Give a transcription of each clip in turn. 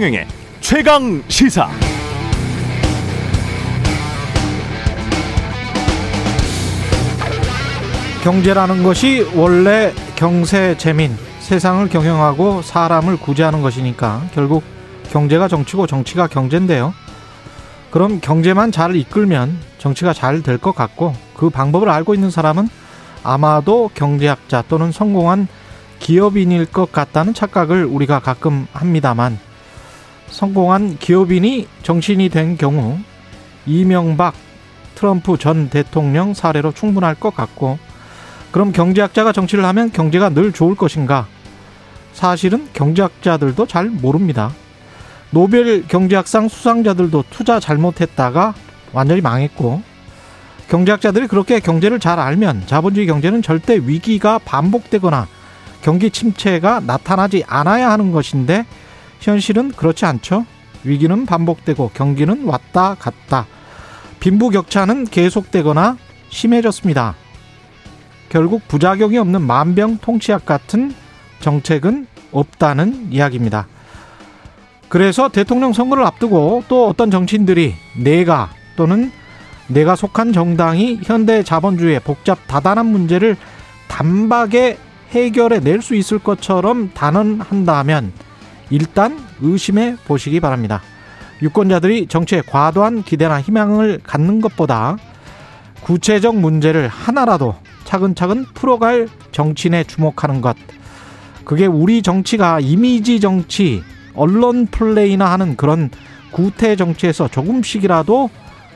최경영의 최강 시사. 경제라는 것이 원래 경세 재민, 세상을 경영하고 사람을 구제하는 것이니까 결국 경제가 정치고 정치가 경제인데요. 그럼 경제만 잘 이끌면 정치가 잘 될 것 같고 그 방법을 알고 있는 사람은 아마도 경제학자 또는 성공한 기업인일 것 같다는 착각을 우리가 가끔 합니다만 성공한 기업인이 정치인이 된 경우 이명박 트럼프 전 대통령 사례로 충분할 것 같고 그럼 경제학자가 정치를 하면 경제가 늘 좋을 것인가? 사실은 경제학자들도 잘 모릅니다. 노벨 경제학상 수상자들도 투자 잘못했다가 완전히 망했고 경제학자들이 그렇게 경제를 잘 알면 자본주의 경제는 절대 위기가 반복되거나 경기 침체가 나타나지 않아야 하는 것인데 현실은 그렇지 않죠. 위기는 반복되고 경기는 왔다 갔다. 빈부격차는 계속되거나 심해졌습니다. 결국 부작용이 없는 만병통치약 같은 정책은 없다는 이야기입니다. 그래서 대통령 선거를 앞두고 또 어떤 정치인들이 내가 또는 내가 속한 정당이 현대 자본주의의 복잡 다단한 문제를 단박에 해결해 낼 수 있을 것처럼 단언한다면 일단 의심해 보시기 바랍니다. 유권자들이 정치에 과도한 기대나 희망을 갖는 것보다 구체적 문제를 하나라도 차근차근 풀어갈 정치인에 주목하는 것. 그게 우리 정치가 이미지 정치, 언론 플레이나 하는 그런 구태 정치에서 조금씩이라도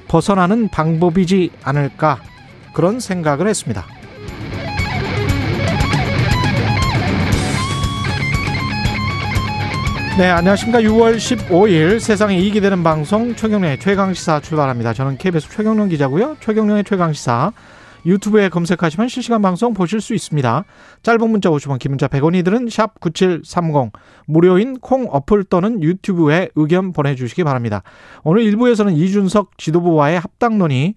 벗어나는 방법이지 않을까 그런 생각을 했습니다. 네, 안녕하십니까. 6월 15일 세상에 이익이 되는 방송 최경련의 최강시사 출발합니다. 저는 KBS 최경련 기자고요. 최경련의 최강시사 유튜브에 검색하시면 실시간 방송 보실 수 있습니다. 짧은 문자 50원, 긴 문자 100원이들은 샵 9730, 무료인 콩 어플 또는 유튜브에 의견 보내주시기 바랍니다. 오늘 1부에서는 이준석 지도부와의 합당론이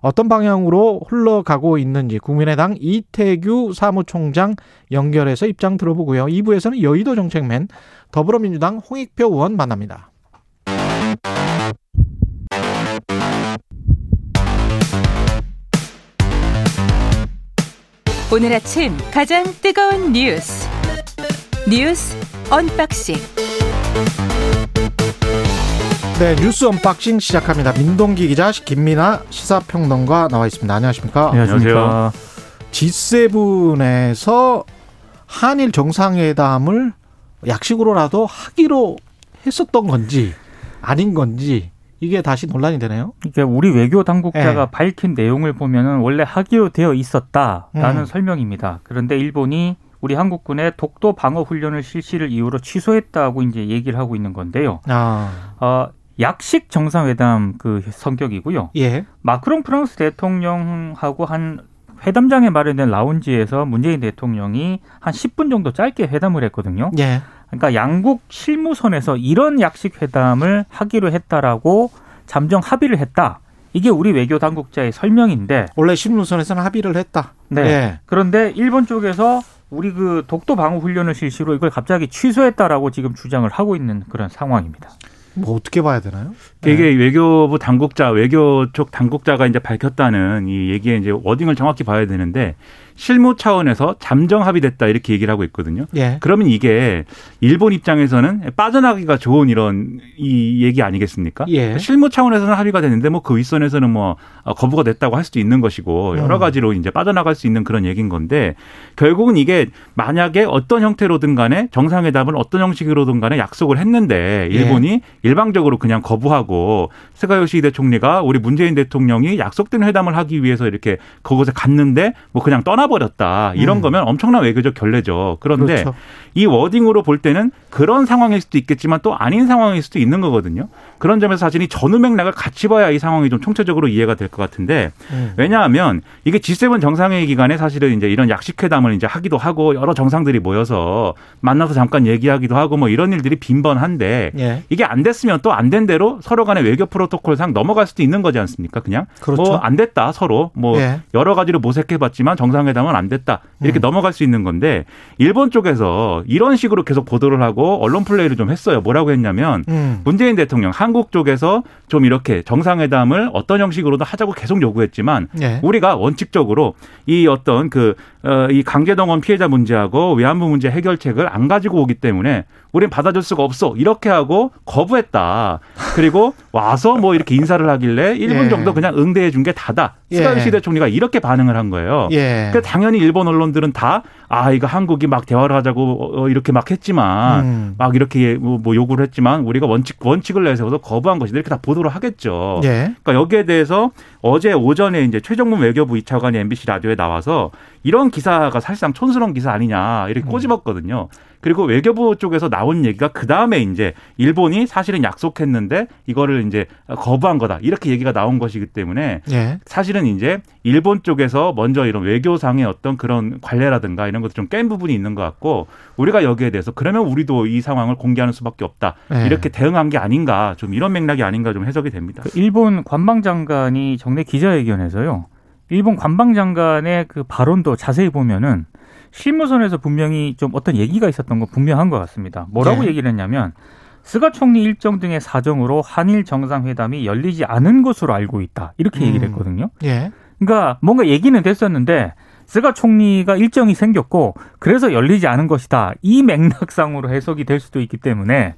어떤 방향으로 흘러가고 있는지 국민의당 이태규 사무총장 연결해서 입장 들어보고요. 2부에서는 여의도 정책맨 더불어민주당 홍익표 의원 만납니다. 오늘 아침 가장 뜨거운 뉴스 뉴스 언박싱 네 뉴스 unboxing 시작합니다. 민동기 기자 김민아 시사평론가 나와 있습니다. 안녕하십니까? 안녕하세요. G7에서 한일 정상회담을 약식으로라도 하기로 했었던 건지 아닌 건지 이게 다시 논란이 되네요. 그러니까 우리 외교 당국자가 네. 밝힌 내용을 보면은 원래 하기로 되어 있었다라는 음. 설명입니다. 그런데 일본이 우리 한국군의 독도 방어 훈련을 실시를 이유로 취소했다고 이제 얘기를 하고 있는 건데요. 아, 어, 약식 정상회담 그 성격이고요. 예. 마크롱 프랑스 대통령하고 한 회담장에 마련된 라운지에서 문재인 대통령이 한 10분 정도 짧게 회담을 했거든요. 예. 그러니까 양국 실무선에서 이런 약식 회담을 하기로 했다라고 잠정 합의를 했다. 이게 우리 외교 당국자의 설명인데 원래 실무선에서는 합의를 했다. 네. 예. 그런데 일본 쪽에서 우리 그 독도 방어 훈련을 실시로 이걸 갑자기 취소했다라고 지금 주장을 하고 있는 그런 상황입니다. 뭐 어떻게 봐야 되나요? 이게 외교부 당국자, 외교 쪽 당국자가 이제 밝혔다는 이 얘기에 이제 워딩을 정확히 봐야 되는데 실무 차원에서 잠정 합의됐다 이렇게 얘기를 하고 있거든요. 예. 그러면 이게 일본 입장에서는 빠져나가기가 좋은 이런 이 얘기 아니겠습니까? 예. 실무 차원에서는 합의가 됐는데 뭐 그 윗선에서는 뭐 거부가 됐다고 할 수도 있는 것이고 여러 음. 가지로 이제 빠져나갈 수 있는 그런 얘기인 건데 결국은 이게 만약에 어떤 형태로든 간에 정상회담을 어떤 형식으로든 간에 약속을 했는데 예. 일본이 일방적으로 그냥 거부하고 스가 요시히데 총리가 우리 문재인 대통령이 약속된 회담을 하기 위해서 이렇게 그곳에 갔는데 뭐 그냥 떠나 버렸다 이런 음. 거면 엄청난 외교적 결례죠. 그런데 그렇죠. 이 wording으로 볼 때는 그런 상황일 수도 있겠지만 또 아닌 상황일 수도 있는 거거든요. 그런 점에서 사실 이 전후 맥락을 같이 봐야 이 상황이 좀 총체적으로 이해가 될 것 같은데 음. 왜냐하면 이게 G7 정상회의 기간에 사실은 이제 이런 약식회담을 이제 하기도 하고 여러 정상들이 모여서 만나서 잠깐 얘기하기도 하고 뭐 이런 일들이 빈번한데 예. 이게 안 됐으면 또 안 된 대로 서로 간의 외교 프로토콜상 넘어갈 수도 있는 거지 않습니까? 그냥 그렇죠. 뭐안 됐다 서로 뭐 예. 여러 가지로 모색해봤지만 정상회담 정상 회담은 안 됐다 이렇게 음. 넘어갈 수 있는 건데 일본 쪽에서 이런 식으로 계속 보도를 하고 언론 플레이를 좀 했어요. 뭐라고 했냐면 음. 문재인 대통령 한국 쪽에서 좀 이렇게 정상회담을 어떤 형식으로든 하자고 계속 요구했지만 예. 우리가 원칙적으로 이 어떤 그, 어, 이 강제동원 피해자 문제하고 위안부 문제 해결책을 안 가지고 오기 때문에 우린 받아줄 수가 없어. 이렇게 하고 거부했다. 그리고 와서 뭐 이렇게 인사를 하길래 1분 예. 정도 그냥 응대해 준 게 다다. 예. 스가 요시 대 총리가 이렇게 반응을 한 거예요. 예. 그러니까 당연히 일본 언론들은 다 아, 이거 한국이 막 대화를 하자고 어, 이렇게 막 했지만 음. 막 이렇게 뭐, 뭐 요구를 했지만 우리가 원칙 원칙을 내세워서 거부한 것이다. 이렇게 다 보도를 하겠죠. 예. 그러니까 여기에 대해서 어제 오전에 이제 최정문 외교부 이차관이 MBC 라디오에 나와서 이런 기사가 사실상 촌스러운 기사 아니냐 이렇게 음. 꼬집었거든요. 그리고 외교부 쪽에서 나온 얘기가 그 다음에 이제 일본이 사실은 약속했는데 이거를 이제 거부한 거다 이렇게 얘기가 나온 것이기 때문에 예. 사실은 이제 일본 쪽에서 먼저 이런 외교상의 어떤 그런 관례라든가 이런 것들 좀 깬 부분이 있는 것 같고 우리가 여기에 대해서 그러면 우리도 이 상황을 공개하는 수밖에 없다 네. 이렇게 대응한 게 아닌가 좀 이런 맥락이 아닌가 좀 해석이 됩니다. 그 일본 관방장관이 정례 기자회견에서요. 일본 관방장관의 그 발언도 자세히 보면은 실무선에서 분명히 좀 어떤 얘기가 있었던 건 분명한 것 같습니다. 뭐라고 네. 얘기를 했냐면 스가 총리 일정 등의 사정으로 한일 정상회담이 열리지 않은 것으로 알고 있다. 이렇게 얘기를 음. 했거든요. 예. 그러니까 뭔가 얘기는 됐었는데 스가 총리가 일정이 생겼고 그래서 열리지 않은 것이다. 이 맥락상으로 해석이 될 수도 있기 때문에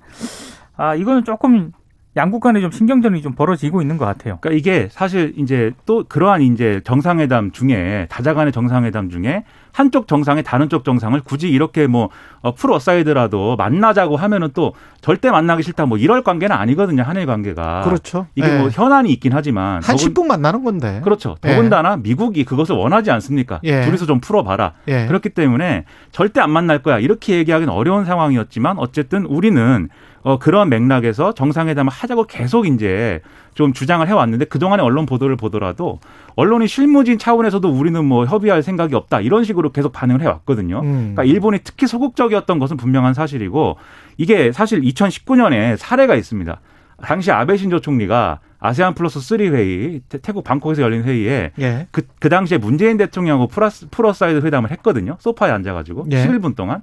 아 이거는 조금 양국 간에 좀 신경전이 좀 벌어지고 있는 것 같아요. 그러니까 이게 사실 이제 또 그러한 이제 정상회담 중에 다자간의 정상회담 중에 한쪽 정상이 다른 쪽 정상을 굳이 이렇게 뭐 어, pull aside라도 만나자고 하면은 또 절대 만나기 싫다 뭐 이럴 관계는 아니거든요 한일 관계가 그렇죠. 이게 예. 뭐 현안이 있긴 하지만 한 더군- 10분 만나는 건데. 그렇죠 예. 더군다나 미국이 그것을 원하지 않습니까 예. 둘이서 좀 풀어봐라 예. 그렇기 때문에 절대 안 만날 거야 이렇게 얘기하기는 어려운 상황이었지만 어쨌든 우리는 어, 그런 맥락에서 정상회담을 하자고 계속 이제 좀 주장을 해왔는데 그동안의 언론 보도를 보더라도 언론이 실무진 차원에서도 우리는 뭐 협의할 생각이 없다 이런 식으로 계속 반응을 해왔거든요. 음. 그러니까 일본이 특히 소극적이었던 것은 분명한 사실이고 이게 사실 2019년에 사례가 있습니다. 당시 아베 신조 총리가 아세안 플러스 3 회의 태- 태국 방콕에서 열린 회의에 예. 그, 그 당시에 문재인 대통령하고 pull, pull aside 회담을 했거든요. 소파에 앉아가지고. 예. 11분 11분 동안.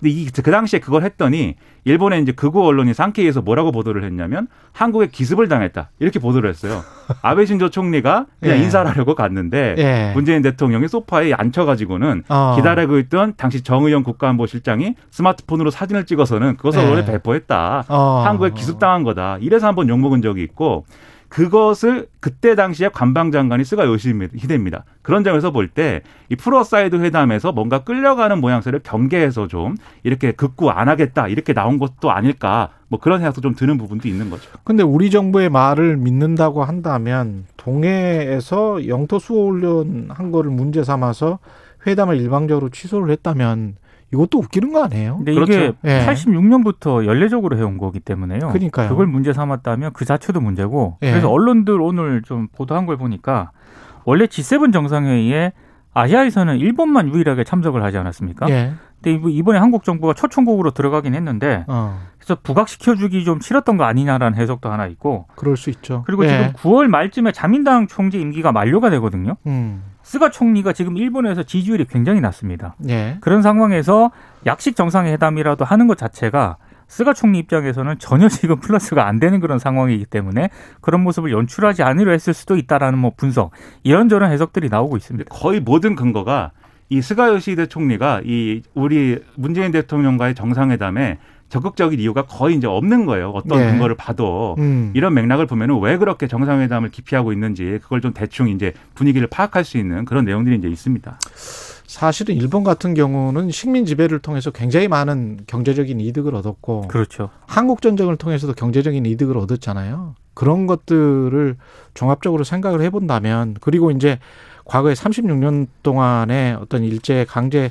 근데 이, 그 당시에 그걸 했더니 일본의 이제 극우 언론이 상케이에서 뭐라고 보도를 했냐면 한국에 기습을 당했다. 이렇게 보도를 했어요. 아베 신조 총리가 그냥 예. 인사를 하려고 갔는데 예. 문재인 대통령이 소파에 앉혀가지고는 어. 기다리고 있던 당시 정의용 국가안보실장이 스마트폰으로 사진을 찍어서는 그것을 예. 원래 배포했다. 어. 한국에 기습당한 거다. 이래서 한번 욕먹은 적이 있고 그것을 그때 당시에 관방장관이 스가 요시히데입니다. 그런 점에서 볼 때 이 pull aside 회담에서 뭔가 끌려가는 모양새를 경계해서 좀 이렇게 극구 안 하겠다 이렇게 나온 것도 아닐까 뭐 그런 생각도 좀 드는 부분도 있는 거죠. 근데 우리 정부의 말을 믿는다고 한다면 동해에서 영토 수호 훈련 한 거를 문제 삼아서 회담을 일방적으로 취소를 했다면 이것도 웃기는 거 아니에요? 근데 그렇죠. 이게 예. 86년부터 연례적으로 해온 거기 때문에요. 그러니까요. 그걸 문제 삼았다면 그 자체도 문제고. 예. 그래서 언론들 오늘 좀 보도한 걸 보니까 원래 G7 정상회의에 아시아에서는 일본만 유일하게 참석을 하지 않았습니까? 예. 근데 이번- 이번에 한국 정부가 초청국으로 들어가긴 했는데 어. 그래서 부각시켜주기 좀 싫었던 거 아니냐라는 해석도 하나 있고 그럴 수 있죠. 그리고 예. 지금 9월 말쯤에 자민당 총재 임기가 만료가 되거든요. 음. 스가 총리가 지금 일본에서 지지율이 굉장히 낮습니다. 예. 그런 상황에서 약식 정상회담이라도 하는 것 자체가 스가 총리 입장에서는 전혀 지금 플러스가 안 되는 그런 상황이기 때문에 그런 모습을 연출하지 않으려 했을 수도 있다라는 뭐 분석 이런저런 해석들이 나오고 있습니다. 거의 모든 근거가 이 스가 요시히데 총리가 이 우리 문재인 대통령과의 정상회담에 적극적인 이유가 거의 이제 없는 거예요. 어떤 예. 근거를 봐도. 음. 이런 맥락을 보면은 왜 그렇게 정상회담을 기피하고 있는지 그걸 좀 대충 이제 분위기를 파악할 수 있는 그런 내용들이 이제 있습니다. 사실은 일본 같은 경우는 식민 지배를 통해서 굉장히 많은 경제적인 이득을 얻었고 그렇죠. 한국 전쟁을 통해서도 경제적인 이득을 얻었잖아요. 그런 것들을 종합적으로 생각을 해 본다면 그리고 이제 과거에 36년 동안의 어떤 일제 강제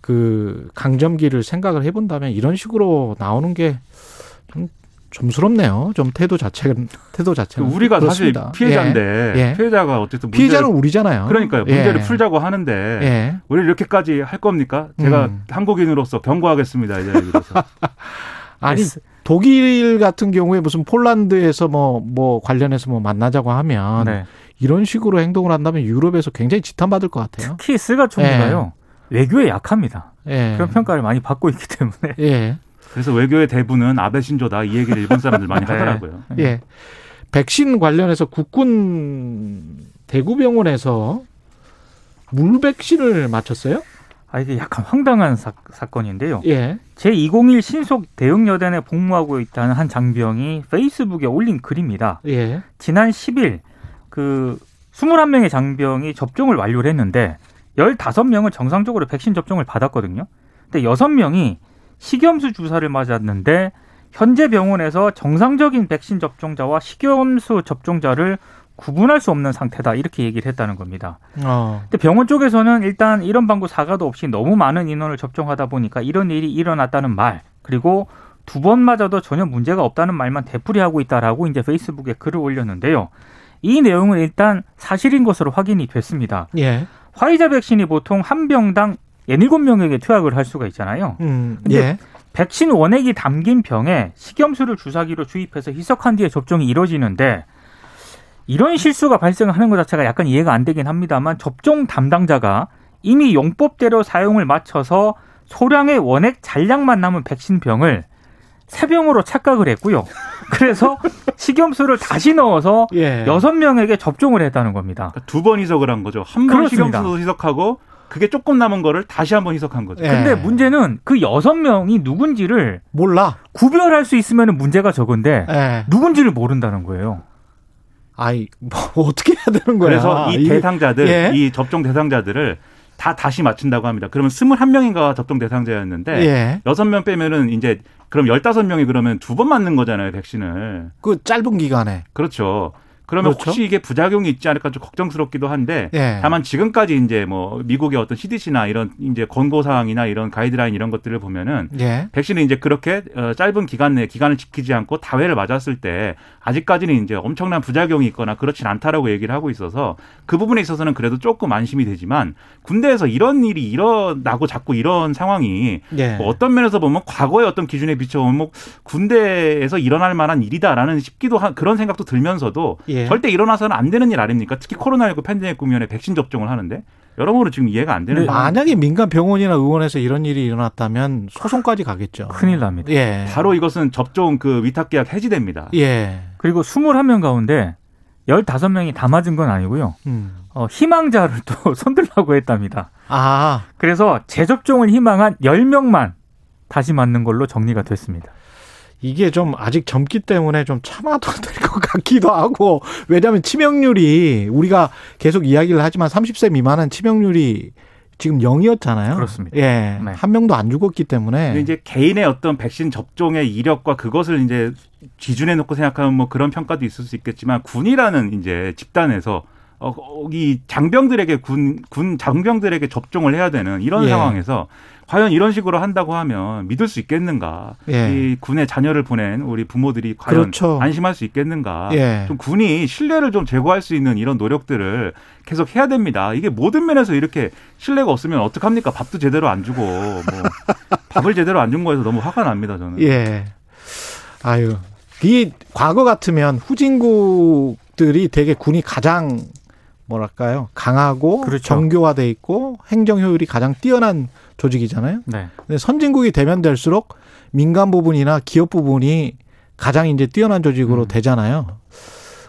그 강점기를 생각을 해본다면 이런 식으로 나오는 게 좀 점스럽네요. 좀 태도 자체가 태도 자체가 우리가 그렇습니다. 사실 피해자인데 예. 예. 피해자가 어쨌든 피해자는 우리잖아요. 그러니까요 문제를 예. 풀자고 하는데 예. 우리 이렇게,까지 할 겁니까? 제가 음. 한국인으로서 경고하겠습니다. 이제 그래서 아니 독일 같은 경우에 무슨 폴란드에서 뭐뭐 관련해서 뭐 만나자고 하면 네. 이런 식으로 행동을 한다면 유럽에서 굉장히 지탄받을 것 같아요. 특히 스가 총리가요. 외교에 약합니다. 예. 그런 평가를 많이 받고 있기 때문에. 예. 그래서 외교의 대부는 아베 신조다 이 얘기를 일본 사람들 많이 네. 하더라고요. 예. 백신 관련해서 국군 대구병원에서 물 백신을 맞췄어요? 아 이게 약간 황당한 사, 사건인데요. 예. 제201 신속 대응 여단에 복무하고 있다는 한 장병이 페이스북에 올린 글입니다. 예. 지난 10일 그 21명의 장병이 접종을 완료를 했는데 15명은 정상적으로 백신 접종을 받았거든요. 근데 6명이 식염수 주사를 맞았는데 현재 병원에서 정상적인 백신 접종자와 식염수 접종자를 구분할 수 없는 상태다 이렇게 얘기를 했다는 겁니다. 어. 근데 병원 쪽에서는 일단 이런 방구 사과도 없이 너무 많은 인원을 접종하다 보니까 이런 일이 일어났다는 말 그리고 두 번 맞아도 전혀 문제가 없다는 말만 되풀이하고 있다라고 이제 페이스북에 글을 올렸는데요. 이 내용은 일단 사실인 것으로 확인이 됐습니다. 예. 화이자 백신이 보통 한 병당 17명에게 투약을 할 수가 있잖아요. 음. 근데 예. 백신 원액이 담긴 병에 식염수를 주사기로 주입해서 희석한 뒤에 접종이 이뤄지는데 이런 실수가 발생하는 것 자체가 약간 이해가 안 되긴 합니다만 접종 담당자가 이미 용법대로 사용을 마쳐서 소량의 원액 잔량만 남은 백신 병을 세 병으로 착각을 했고요. 그래서 식염수를 다시 넣어서 예. 여섯 명에게 접종을 했다는 겁니다. 그러니까 두번 희석을 한 거죠. 한 번. 식염수 희석하고 그게 조금 남은 거를 다시 한 번 희석한 거죠. 예. 근데 문제는 그 여섯 명이 누군지를 몰라. 구별할 수 있으면 문제가 적은데 예. 누군지를 모른다는 거예요. 아이 뭐 어떻게 해야 되는 거야? 그래서 이 대상자들, 예. 이 접종 대상자들을 다 다시 맞춘다고 합니다. 그러면 21명인가 접종 대상자였는데 예. 여섯 명 빼면은 이제 그럼 15명이 그러면 두 번 맞는 거잖아요, 백신을. 그 짧은 기간에. 그렇죠. 그러면 그렇죠. 혹시 이게 부작용이 있지 않을까 좀 걱정스럽기도 한데 예. 다만 지금까지 이제 뭐 미국의 어떤 CDC나 이런 이제 권고 사항이나 이런 가이드라인 이런 것들을 보면은 예. 백신을 이제 그렇게 어, 짧은 기간 내에 기간을 지키지 않고 다회를 맞았을 때 아직까지는 이제 엄청난 부작용이 있거나 그렇진 않다라고 얘기를 하고 있어서 그 부분에 있어서는 그래도 조금 안심이 되지만 군대에서 이런 일이 일어나고 자꾸 이런 상황이 예. 뭐 어떤 면에서 보면 과거의 어떤 기준에 비춰보면 뭐 군대에서 일어날 만한 일이다라는 싶기도 한 그런 생각도 들면서도 예. 절대 일어나서는 안 되는 일 아닙니까? 특히 코로나19 팬데믹 국면에 백신 접종을 하는데 여러모로 지금 이해가 안 되는. 만약에 민간 병원이나 의원에서 이런 일이 일어났다면 소송까지 가겠죠. 큰일 납니다. 예. 바로 이것은 접종 그 위탁 계약 해지됩니다. 예. 그리고 21명 가운데 15명이 다 맞은 건 아니고요. 음. 어, 희망자를 또 손들라고 했답니다. 아, 그래서 재접종을 희망한 10명만 다시 맞는 걸로 정리가 됐습니다. 이게 좀 아직 젊기 때문에 좀 참아도 될 것 같기도 하고 왜냐하면 치명률이 우리가 계속 이야기를 하지만 30세 미만은 치명률이 지금 0이었잖아요. 그렇습니다. 예. 네. 한 명도 안 죽었기 때문에 이제 개인의 어떤 백신 접종의 이력과 그것을 이제 기준에 놓고 생각하면 뭐 그런 평가도 있을 수 있겠지만 군이라는 이제 집단에서 어, 어, 이 장병들에게 군, 군 장병들에게 접종을 해야 되는 이런 예. 상황에서 과연 이런 식으로 한다고 하면 믿을 수 있겠는가? 예. 이 군에 자녀를 보낸 우리 부모들이 과연 그렇죠. 안심할 수 있겠는가? 예. 좀 군이 신뢰를 좀 제고할 수 있는 이런 노력들을 계속 해야 됩니다. 이게 모든 면에서 이렇게 신뢰가 없으면 어떡합니까? 밥도 제대로 안 주고 뭐 밥을 제대로 안 준 거에서 너무 화가 납니다. 저는. 예. 아유. 이 과거 같으면 후진국들이 되게 군이 가장 뭐랄까요? 강하고 그렇죠. 정교화돼 있고 행정 효율이 가장 뛰어난 조직이잖아요. 네. 근데 선진국이 되면 될수록 민간 부분이나 기업 부분이 가장 이제 뛰어난 조직으로 음. 되잖아요.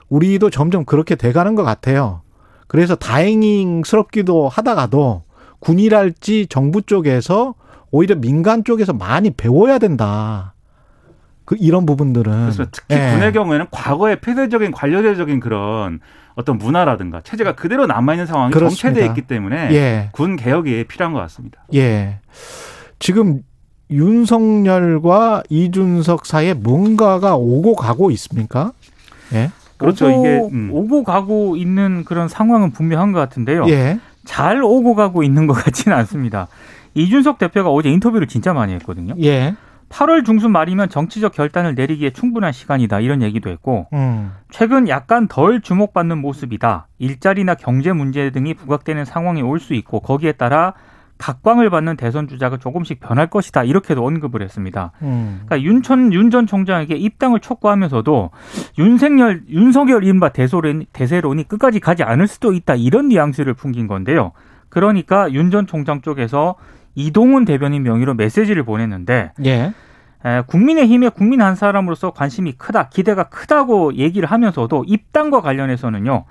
우리도 점점 그렇게 돼가는 것 같아요. 그래서 다행스럽기도 하다가도 군이랄지 정부 쪽에서 오히려 민간 쪽에서 많이 배워야 된다. 그 이런 부분들은 그래서 특히 예. 군의 경우에는 과거의 폐쇄적인 관료제적인 그런 어떤 문화라든가 체제가 그대로 남아 있는 상황이 그렇습니다. 정체돼 있기 때문에 예. 군 개혁이 필요한 것 같습니다. 예. 지금 윤석열과 이준석 사이에 뭔가가 오고 가고 있습니까? 예. 그렇죠. 오고, 이게, 음. 오고 가고 있는 그런 상황은 분명한 것 같은데요. 예. 잘 오고 가고 있는 것 같지는 않습니다. 이준석 대표가 어제 인터뷰를 진짜 많이 했거든요. 예. 8월 중순 말이면 정치적 결단을 내리기에 충분한 시간이다 이런 얘기도 했고 음. 최근 약간 덜 주목받는 모습이다. 일자리나 경제 문제 등이 부각되는 상황이 올 수 있고 거기에 따라 각광을 받는 대선 주자가 조금씩 변할 것이다 이렇게도 언급을 했습니다. 음. 그러니까 윤천 윤 전 총장에게 입당을 촉구하면서도 윤석열 윤석열 인바 대소론 대세론이 끝까지 가지 않을 수도 있다 이런 뉘앙스를 풍긴 건데요. 그러니까 윤 전 총장 쪽에서 이동훈 대변인 명의로 메시지를 보냈는데 예. 에, 국민의힘의 국민 한 사람으로서 관심이 크다, 기대가 크다고 얘기를 하면서도 입당과 관련해서는요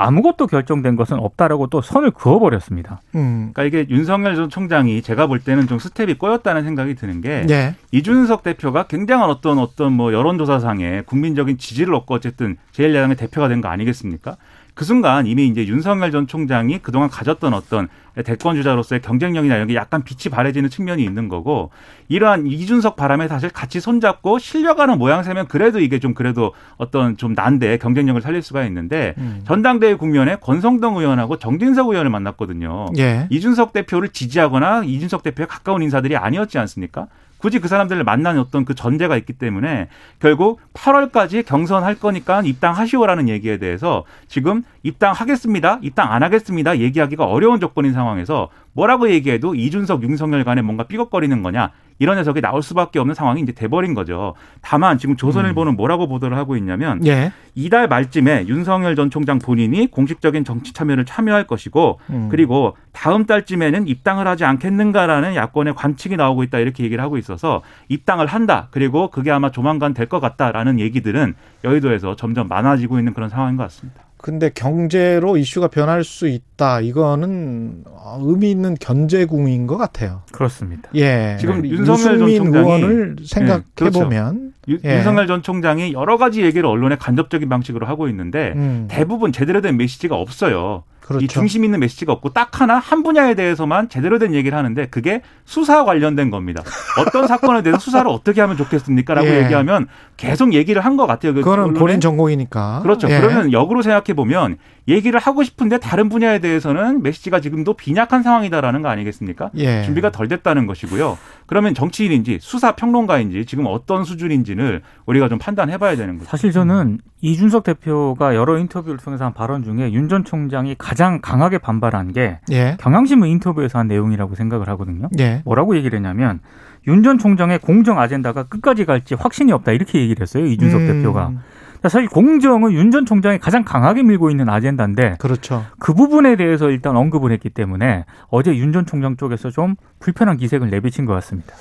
아무것도 결정된 것은 없다라고 또 선을 그어버렸습니다. 음. 그러니까 이게 윤석열 전 총장이 제가 볼 때는 좀 스텝이 꼬였다는 생각이 드는 게 예. 이준석 대표가 굉장한 어떤 어떤 뭐 여론조사상에 국민적인 지지를 얻고 어쨌든 제1야당의 대표가 된 거 아니겠습니까? 그 순간 이미 이제 윤석열 전 총장이 그동안 가졌던 어떤 대권 주자로서의 경쟁력이나 이런 게 약간 빛이 발해지는 측면이 있는 거고 이러한 이준석 바람에 사실 같이 손잡고 실려가는 모양새면 그래도 이게 좀 그래도 어떤 좀 난데 경쟁력을 살릴 수가 있는데 음. 전당대회 국면에 권성동 의원하고 정진석 의원을 만났거든요. 예. 이준석 대표를 지지하거나 이준석 대표에 가까운 인사들이 아니었지 않습니까? 굳이 그 사람들을 만나는 어떤 그 전제가 있기 때문에 결국 8월까지 경선할 거니까 입당하시오라는 얘기에 대해서 지금 입당하겠습니다, 입당 안 하겠습니다 얘기하기가 어려운 조건인 상황에서 뭐라고 얘기해도 이준석, 윤석열 간에 뭔가 삐걱거리는 거냐 이런 해석이 나올 수밖에 없는 상황이 이제 돼버린 거죠. 다만 지금 조선일보는 뭐라고 보도를 하고 있냐면 예. 이달 말쯤에 윤석열 전 총장 본인이 공식적인 정치 참여를 참여할 것이고 음. 그리고 다음 달쯤에는 입당을 하지 않겠는가라는 야권의 관측이 나오고 있다 이렇게 얘기를 하고 있어서 입당을 한다 그리고 그게 아마 조만간 될 것 같다라는 얘기들은 여의도에서 점점 많아지고 있는 그런 상황인 것 같습니다. 근데 경제로 이슈가 변할 수 있다. 이거는 의미 있는 견제궁인 것 같아요. 그렇습니다. 예. 지금 윤석열 전 총장이 의원을 생각해 그렇죠. 보면 유- 예. 윤석열 전 총장이 여러 가지 얘기를 언론에 간접적인 방식으로 하고 있는데 음, 대부분 제대로 된 메시지가 없어요. 그렇죠. 이 중심 있는 메시지가 없고 딱 하나 한 분야에 대해서만 제대로 된 얘기를 하는데 그게 수사 관련된 겁니다. 어떤 사건에 대해서 수사를 어떻게 하면 좋겠습니까라고 예. 얘기하면 계속 얘기를 한 것 같아요. 그 그거는. 본인 전공이니까. 그렇죠. 예. 그러면 역으로 생각해 보면 얘기를 하고 싶은데 다른 분야에 대해서는 메시지가 지금도 빈약한 상황이다라는 거 아니겠습니까? 예. 준비가 덜 됐다는 것이고요. 그러면 정치인인지 수사 평론가인지 지금 어떤 수준인지를 우리가 좀 판단해 봐야 되는 거죠. 사실 저는 이준석 대표가 여러 인터뷰를 통해서 한 발언 중에 윤 전 총장이 가장 강하게 반발한 게 예. 경향신문 인터뷰에서 한 내용이라고 생각을 하거든요. 예. 뭐라고 얘기를 했냐면 윤 전 총장의 공정 아젠다가 끝까지 갈지 확신이 없다 이렇게 얘기를 했어요. 이준석 음, 대표가. 그러니까 사실 공정은 윤 전 총장이 가장 강하게 밀고 있는 아젠다인데 그렇죠. 그 부분에 대해서 일단 언급을 했기 때문에 어제 윤 전 총장 쪽에서 좀 불편한 기색을 내비친 것 같습니다.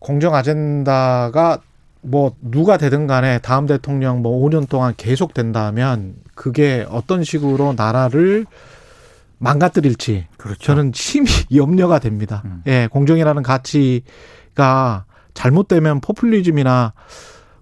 공정 아젠다가 뭐 누가 되든 간에 다음 대통령 뭐 5년 동안 계속 된다면 그게 어떤 식으로 나라를 망가뜨릴지 그렇죠. 저는 심히 염려가 됩니다. 음. 예, 공정이라는 가치가 잘못되면 포퓰리즘이나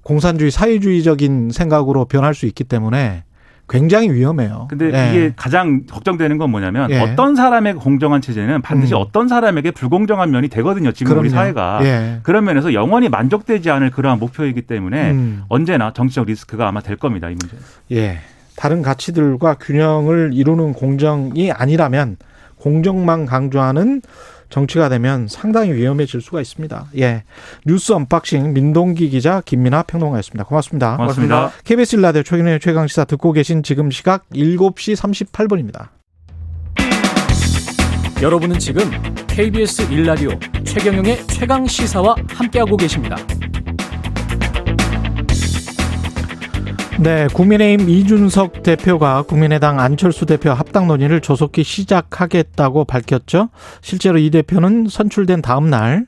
공산주의 사회주의적인 생각으로 변할 수 있기 때문에 굉장히 위험해요. 근데 예. 이게 가장 걱정되는 건 뭐냐면 예. 어떤 사람에게 공정한 체제는 반드시 음. 어떤 사람에게 불공정한 면이 되거든요. 지금 우리 그럼요. 사회가. 예. 그런 면에서 영원히 만족되지 않을 그러한 목표이기 때문에 음. 언제나 정치적 리스크가 아마 될 겁니다. 이 문제. 예. 다른 가치들과 균형을 이루는 공정이 아니라면 공정만 강조하는 정치가 되면 상당히 위험해질 수가 있습니다. 예. 뉴스 unboxing 민동기 기자 김민아 평론가였습니다. 고맙습니다. 고맙습니다. KBS 일라디오 최경영의 최강 시사 듣고 계신 지금 시각 7시 38분입니다. 여러분은 지금 KBS 1라디오 최경영의 최강 시사와 함께하고 계십니다. 네, 국민의힘 이준석 대표가 국민의당 안철수 대표 합당 논의를 조속히 시작하겠다고 밝혔죠. 실제로 이 대표는 선출된 다음 날,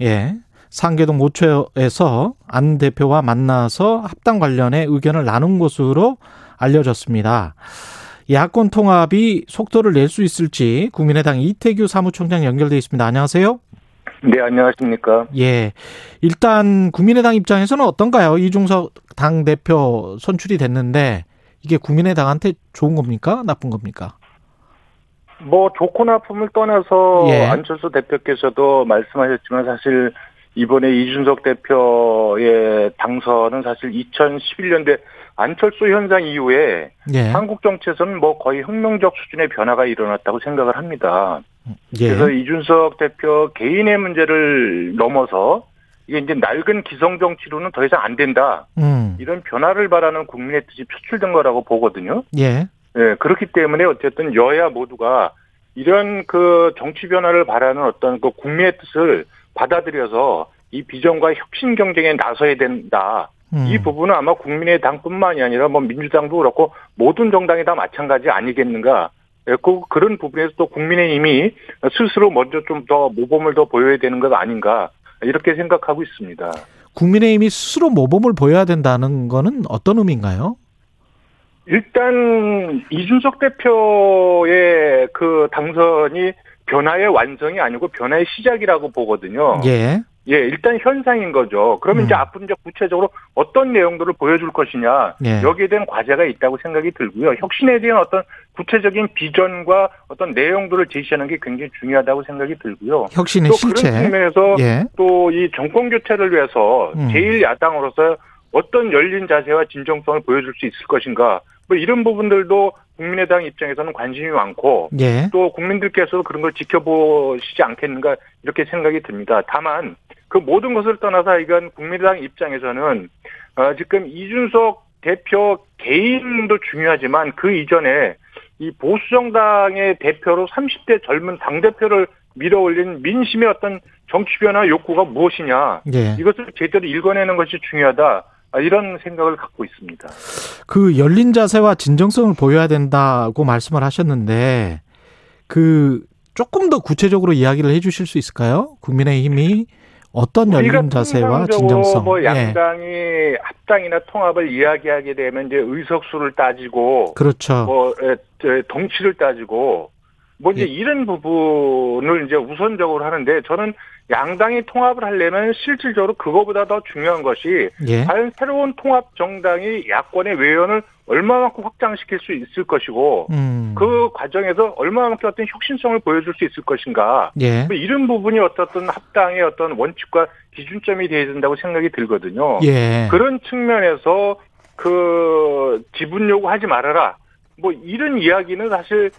예, 상계동 모처에서 안 대표와 만나서 합당 관련해 의견을 나눈 것으로 알려졌습니다. 야권 통합이 속도를 낼 수 있을지 국민의당 이태규 사무총장 연결돼 있습니다. 안녕하세요. 네, 안녕하십니까. 예. 일단 국민의당 입장에서는 어떤가요? 이중석 당 대표 선출이 됐는데 이게 국민의당한테 좋은 겁니까? 나쁜 겁니까? 뭐 좋고 나쁨을 떠나서 예. 안철수 대표께서도 말씀하셨지만 사실 이번에 이준석 대표의 당선은 사실 2011년대 안철수 현상 이후에 예. 한국 정치에서는 뭐 거의 혁명적 수준의 변화가 일어났다고 생각을 합니다. 예. 그래서 이준석 대표 개인의 문제를 넘어서 이게 이제 낡은 기성 정치로는 더 이상 안 된다. 음. 이런 변화를 바라는 국민의 뜻이 표출된 거라고 보거든요. 예. 예, 그렇기 때문에 어쨌든 여야 모두가 이런 그 정치 변화를 바라는 어떤 그 국민의 뜻을 받아들여서 이 비전과 혁신 경쟁에 나서야 된다. 음. 이 부분은 아마 국민의당뿐만이 아니라 뭐 민주당도 그렇고 모든 정당이 다 마찬가지 아니겠는가. 예, 그 그런 부분에서 또 국민의힘이 스스로 먼저 좀 더 모범을 더 보여야 되는 것 아닌가 이렇게 생각하고 있습니다. 국민의힘이 스스로 모범을 보여야 된다는 거는 어떤 의미인가요? 일단 이준석 대표의 그 당선이 변화의 완성이 아니고 변화의 시작이라고 보거든요. 예. 예, 일단 현상인 거죠. 그러면 음. 이제 앞으로 이제 구체적으로 어떤 내용들을 보여줄 것이냐 예. 여기에 대한 과제가 있다고 생각이 들고요. 혁신에 대한 어떤 구체적인 비전과 어떤 내용들을 제시하는 게 굉장히 중요하다고 생각이 들고요. 혁신의 또 실체. 그런 측면에서 예. 또이 정권 교체를 위해서 음. 제일 야당으로서 어떤 열린 자세와 진정성을 보여줄 수 있을 것인가 뭐 이런 부분들도 국민의당 입장에서는 관심이 많고 예. 또 국민들께서도 그런 걸 지켜보시지 않겠는가 이렇게 생각이 듭니다. 다만 그 모든 것을 떠나서 이건 국민의당 입장에서는 어, 지금 이준석 대표 개인도 중요하지만 그 이전에 이 보수정당의 대표로 30대 젊은 당대표를 밀어올린 민심의 어떤 정치 변화 욕구가 무엇이냐 예. 이것을 제대로 읽어내는 것이 중요하다 아, 이런 생각을 갖고 있습니다. 그 열린 자세와 진정성을 보여야 된다고 말씀을 하셨는데 그 조금 더 구체적으로 이야기를 해 주실 수 있을까요? 국민의힘이 어떤 열린 자세와 진정성. 뭐 예. 양당이 합당이나 통합을 이야기하게 되면 이제 의석수를 따지고 그렇죠. 뭐 덩치를 따지고 뭐 이제 예. 이런 부분을 이제 우선적으로 하는데 저는 양당이 통합을 하려면 실질적으로 그거보다 더 중요한 것이 예. 과연 새로운 통합 정당이 야권의 외연을 얼마만큼 확장시킬 수 있을 것이고 음. 그 과정에서 얼마만큼 어떤 혁신성을 보여줄 수 있을 것인가 예. 뭐 이런 부분이 어떤 합당의 어떤 원칙과 기준점이 되어야 된다고 생각이 들거든요. 예. 그런 측면에서 그 지분 요구하지 말아라. 뭐 이런 이야기는 사실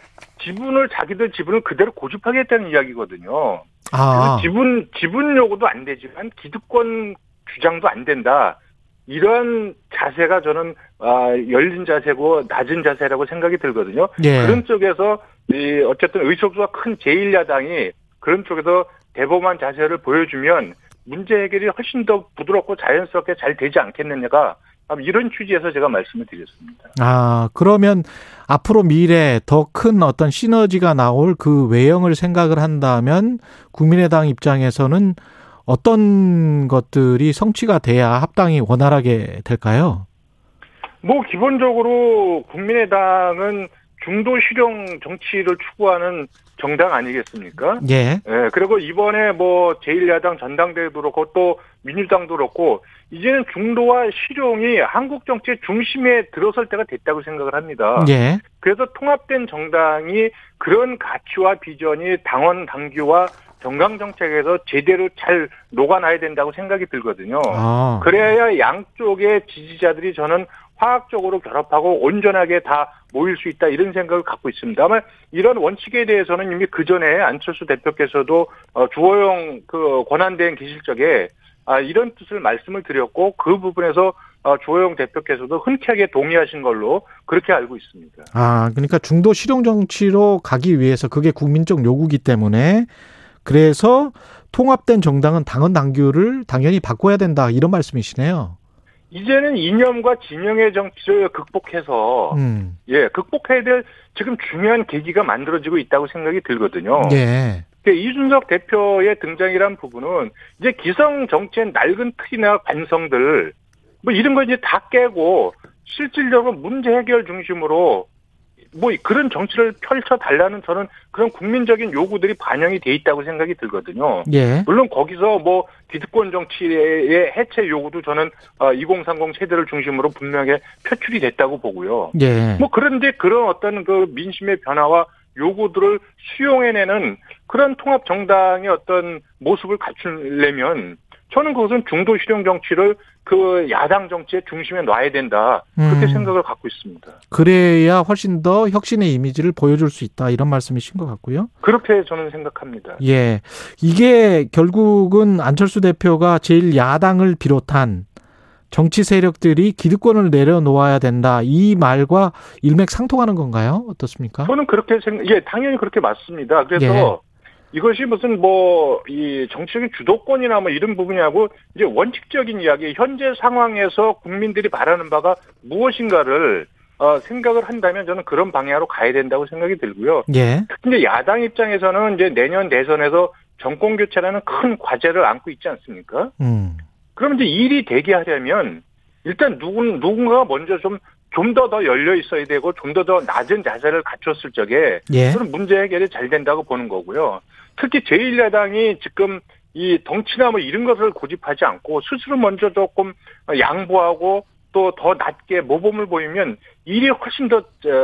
지분을 자기들 지분을 그대로 고집하겠다는 이야기거든요. 아. 지분 지분 요구도 안 되지만 기득권 주장도 안 된다. 이러한 자세가 저는 아, 열린 자세고 낮은 자세라고 생각이 들거든요. 예. 그런 쪽에서 이 어쨌든 의석수가 큰 제1야당이 그런 쪽에서 대범한 자세를 보여주면 문제 해결이 훨씬 더 부드럽고 자연스럽게 잘 되지 않겠느냐가 이런 취지에서 제가 말씀을 드렸습니다. 아, 그러면 앞으로 미래 더 큰 어떤 시너지가 나올 그 외형을 생각을 한다면 국민의당 입장에서는 어떤 것들이 성취가 돼야 합당이 원활하게 될까요? 뭐 기본적으로 국민의당은 중도 실용 정치를 추구하는 정당 아니겠습니까? 예. 예, 그리고 이번에 뭐 제1야당 전당대회도 그렇고 또 민주당도 그렇고 이제는 중도와 실용이 한국 정치의 중심에 들어설 때가 됐다고 생각을 합니다. 예. 그래서 통합된 정당이 그런 가치와 비전이 당원 당규와 정강 정책에서 제대로 잘 녹아나야 된다고 생각이 들거든요. 아. 그래야 양쪽의 지지자들이 저는 화학적으로 결합하고 온전하게 다 모일 수 있다 이런 생각을 갖고 있습니다. 아마 이런 원칙에 대해서는 이미 그 전에 안철수 대표께서도 어, 주호영 그 권한대행 계실 적에 아, 이런 뜻을 말씀을 드렸고 그 부분에서 어, 주호영 대표께서도 흔쾌하게 동의하신 걸로 그렇게 알고 있습니다. 아, 그러니까 중도 실용 정치로 가기 위해서 그게 국민적 요구기 때문에 그래서 통합된 정당은 당헌 당규를 당연히 바꿔야 된다 이런 말씀이시네요. 이제는 이념과 진영의 정치를 극복해서 음. 예 극복해야 될 지금 중요한 계기가 만들어지고 있다고 생각이 들거든요. 예. 그 이준석 대표의 등장이란 부분은 이제 기성 정치의 낡은 틀이나 관성들 뭐 이런 거 이제 다 깨고 실질적으로 문제 해결 중심으로 뭐 그런 정치를 펼쳐 달라는 저는 그런 국민적인 요구들이 반영이 돼 있다고 생각이 들거든요. 예. 물론 거기서 뭐 기득권 정치의 해체 요구도 저는 2030 세대를 중심으로 분명하게 표출이 됐다고 보고요. 예. 뭐 그런데 그런 어떤 그 민심의 변화와 요구들을 수용해내는 그런 통합 정당의 어떤 모습을 갖추려면 저는 그것은 중도 실용 정치를 그 야당 정치의 중심에 놔야 된다 그렇게 음. 생각을 갖고 있습니다. 그래야 훨씬 더 혁신의 이미지를 보여줄 수 있다 이런 말씀이신 것 같고요. 그렇게 저는 생각합니다. 예. 이게 결국은 안철수 대표가 제일 야당을 비롯한 정치 세력들이 기득권을 내려놓아야 된다. 이 말과 일맥상통하는 건가요? 어떻습니까? 저는 그렇게 생각, 예, 당연히 그렇게 맞습니다. 그래서 예. 이것이 무슨 뭐, 이 정치적인 주도권이나 뭐 이런 부분이하고 이제 원칙적인 이야기, 현재 상황에서 국민들이 바라는 바가 무엇인가를 어, 생각을 한다면 저는 그런 방향으로 가야 된다고 생각이 들고요. 예. 특히 이제 야당 입장에서는 이제 내년 대선에서 정권 교체라는 큰 과제를 안고 있지 않습니까? 음. 그럼 이제 일이 되게 하려면 일단 누군 누군가가 먼저 좀 좀 더더 열려 있어야 되고 좀더더 낮은 자세를 갖췄을 적에 예. 저는 문제 해결이 잘 된다고 보는 거고요. 특히 제1야당이 지금 이 덩치나 뭐 이런 것을 고집하지 않고 스스로 먼저 조금 양보하고 또 더 낮게 모범을 보이면 일이 훨씬 더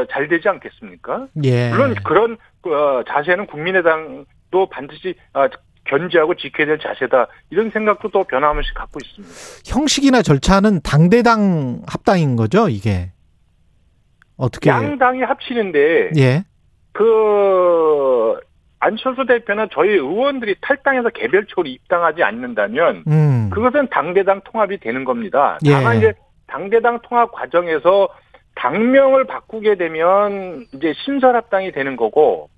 잘 되지 않겠습니까? 예. 물론 그런 어, 자세는 국민의당도 반드시 아, 견제하고 지켜야 될 자세다 이런 생각도 또 변함없이 갖고 있습니다. 형식이나 절차는 당대당 합당인 거죠, 이게. 어떻게 양당이 합치는데 예. 그 안철수 대표나 저희 의원들이 탈당해서 개별적으로 입당하지 않는다면 음. 그것은 당대당 통합이 되는 겁니다. 예. 다만 이제 당대당 통합 과정에서 당명을 바꾸게 되면 이제 신설합당이 되는 거고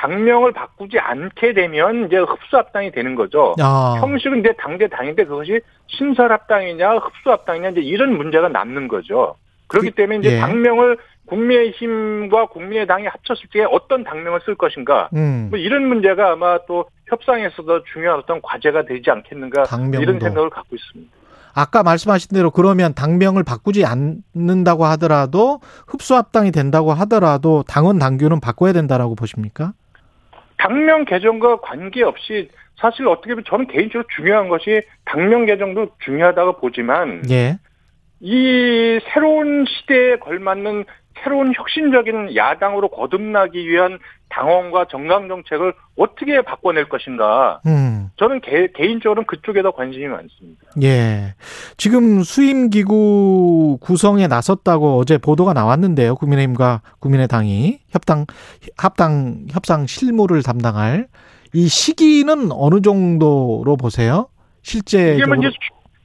당명을 바꾸지 않게 되면 이제 흡수합당이 되는 거죠. 아. 형식은 이제 당대 당인데 그것이 신설합당이냐 흡수합당이냐 이제 이런 문제가 남는 거죠. 그렇기 그- 때문에 이제 예. 당명을 국민의힘과 국민의당이 합쳤을 때 어떤 당명을 쓸 것인가 음. 뭐 이런 문제가 아마 또 협상에서도 중요한 어떤 과제가 되지 않겠는가 당명도. 이런 생각을 갖고 있습니다. 아까 말씀하신 대로 그러면 당명을 바꾸지 않는다고 하더라도 흡수합당이 된다고 하더라도 당원 당규는 바꿔야 된다라고 보십니까? 당명 개정과 관계없이 사실 어떻게 보면 저는 개인적으로 중요한 것이 당명 개정도 중요하다고 보지만 예. 이 새로운 시대에 걸맞는 새로운 혁신적인 야당으로 거듭나기 위한 당원과 정강 정책을 어떻게 바꿔낼 것인가. 음. 저는 개, 개인적으로는 그쪽에 더 관심이 많습니다. 예. 지금 수임 기구 구성에 나섰다고 어제 보도가 나왔는데요. 국민의힘과 국민의당이 협당, 합당, 협상 실무를 담당할 이 시기는 어느 정도로 보세요? 이게 뭐 실제적으로. 이제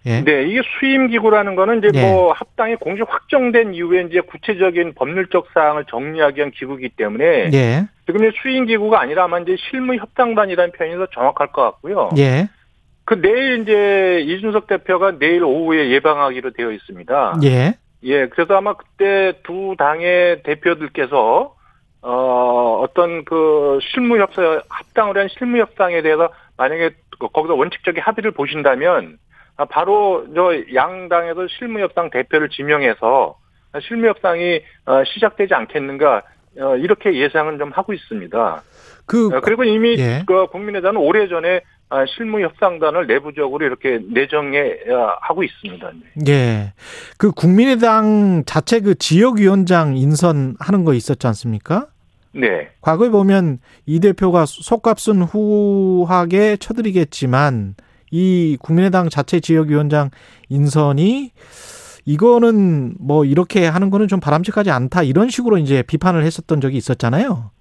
예. 네, 이게 수임 기구라는 거는 이제 예. 뭐 합당이 공식 확정된 이후에 이제 구체적인 법률적 사항을 정리하기 위한 기구이기 때문에 예. 지금 이제 수임 기구가 아니라 아마 이제 실무 협상단이라는 표현이 더 정확할 것 같고요. 예. 그 내일 이제 이준석 대표가 내일 오후에 예방하기로 되어 있습니다. 예. 예, 그래서 아마 그때 두 당의 대표들께서 어 어떤 그 실무 협상 합당을 한 실무 협상에 대해서 만약에 거기서 원칙적인 합의를 보신다면 아, 바로 저 양당에서 실무 협상 대표를 지명해서 실무 협상이 어, 시작되지 않겠는가 어, 이렇게 예상은 좀 하고 있습니다. 그, 어, 그리고 이미 예. 그 국민의당은 오래 전에 아, 실무 협상단을 내부적으로 이렇게 내정해 어, 하고 있습니다. 네. 예. 그 국민의당 자체 그 지역위원장 인선하는 거 있었지 않습니까? 네. 과거에 보면 이 대표가 속값은 후하게 쳐드리겠지만 이 국민의당 자체 지역위원장 인선이 이거는 뭐 이렇게 하는 거는 좀 바람직하지 않다 이런 식으로 이제 비판을 했었던 적이 있었잖아요.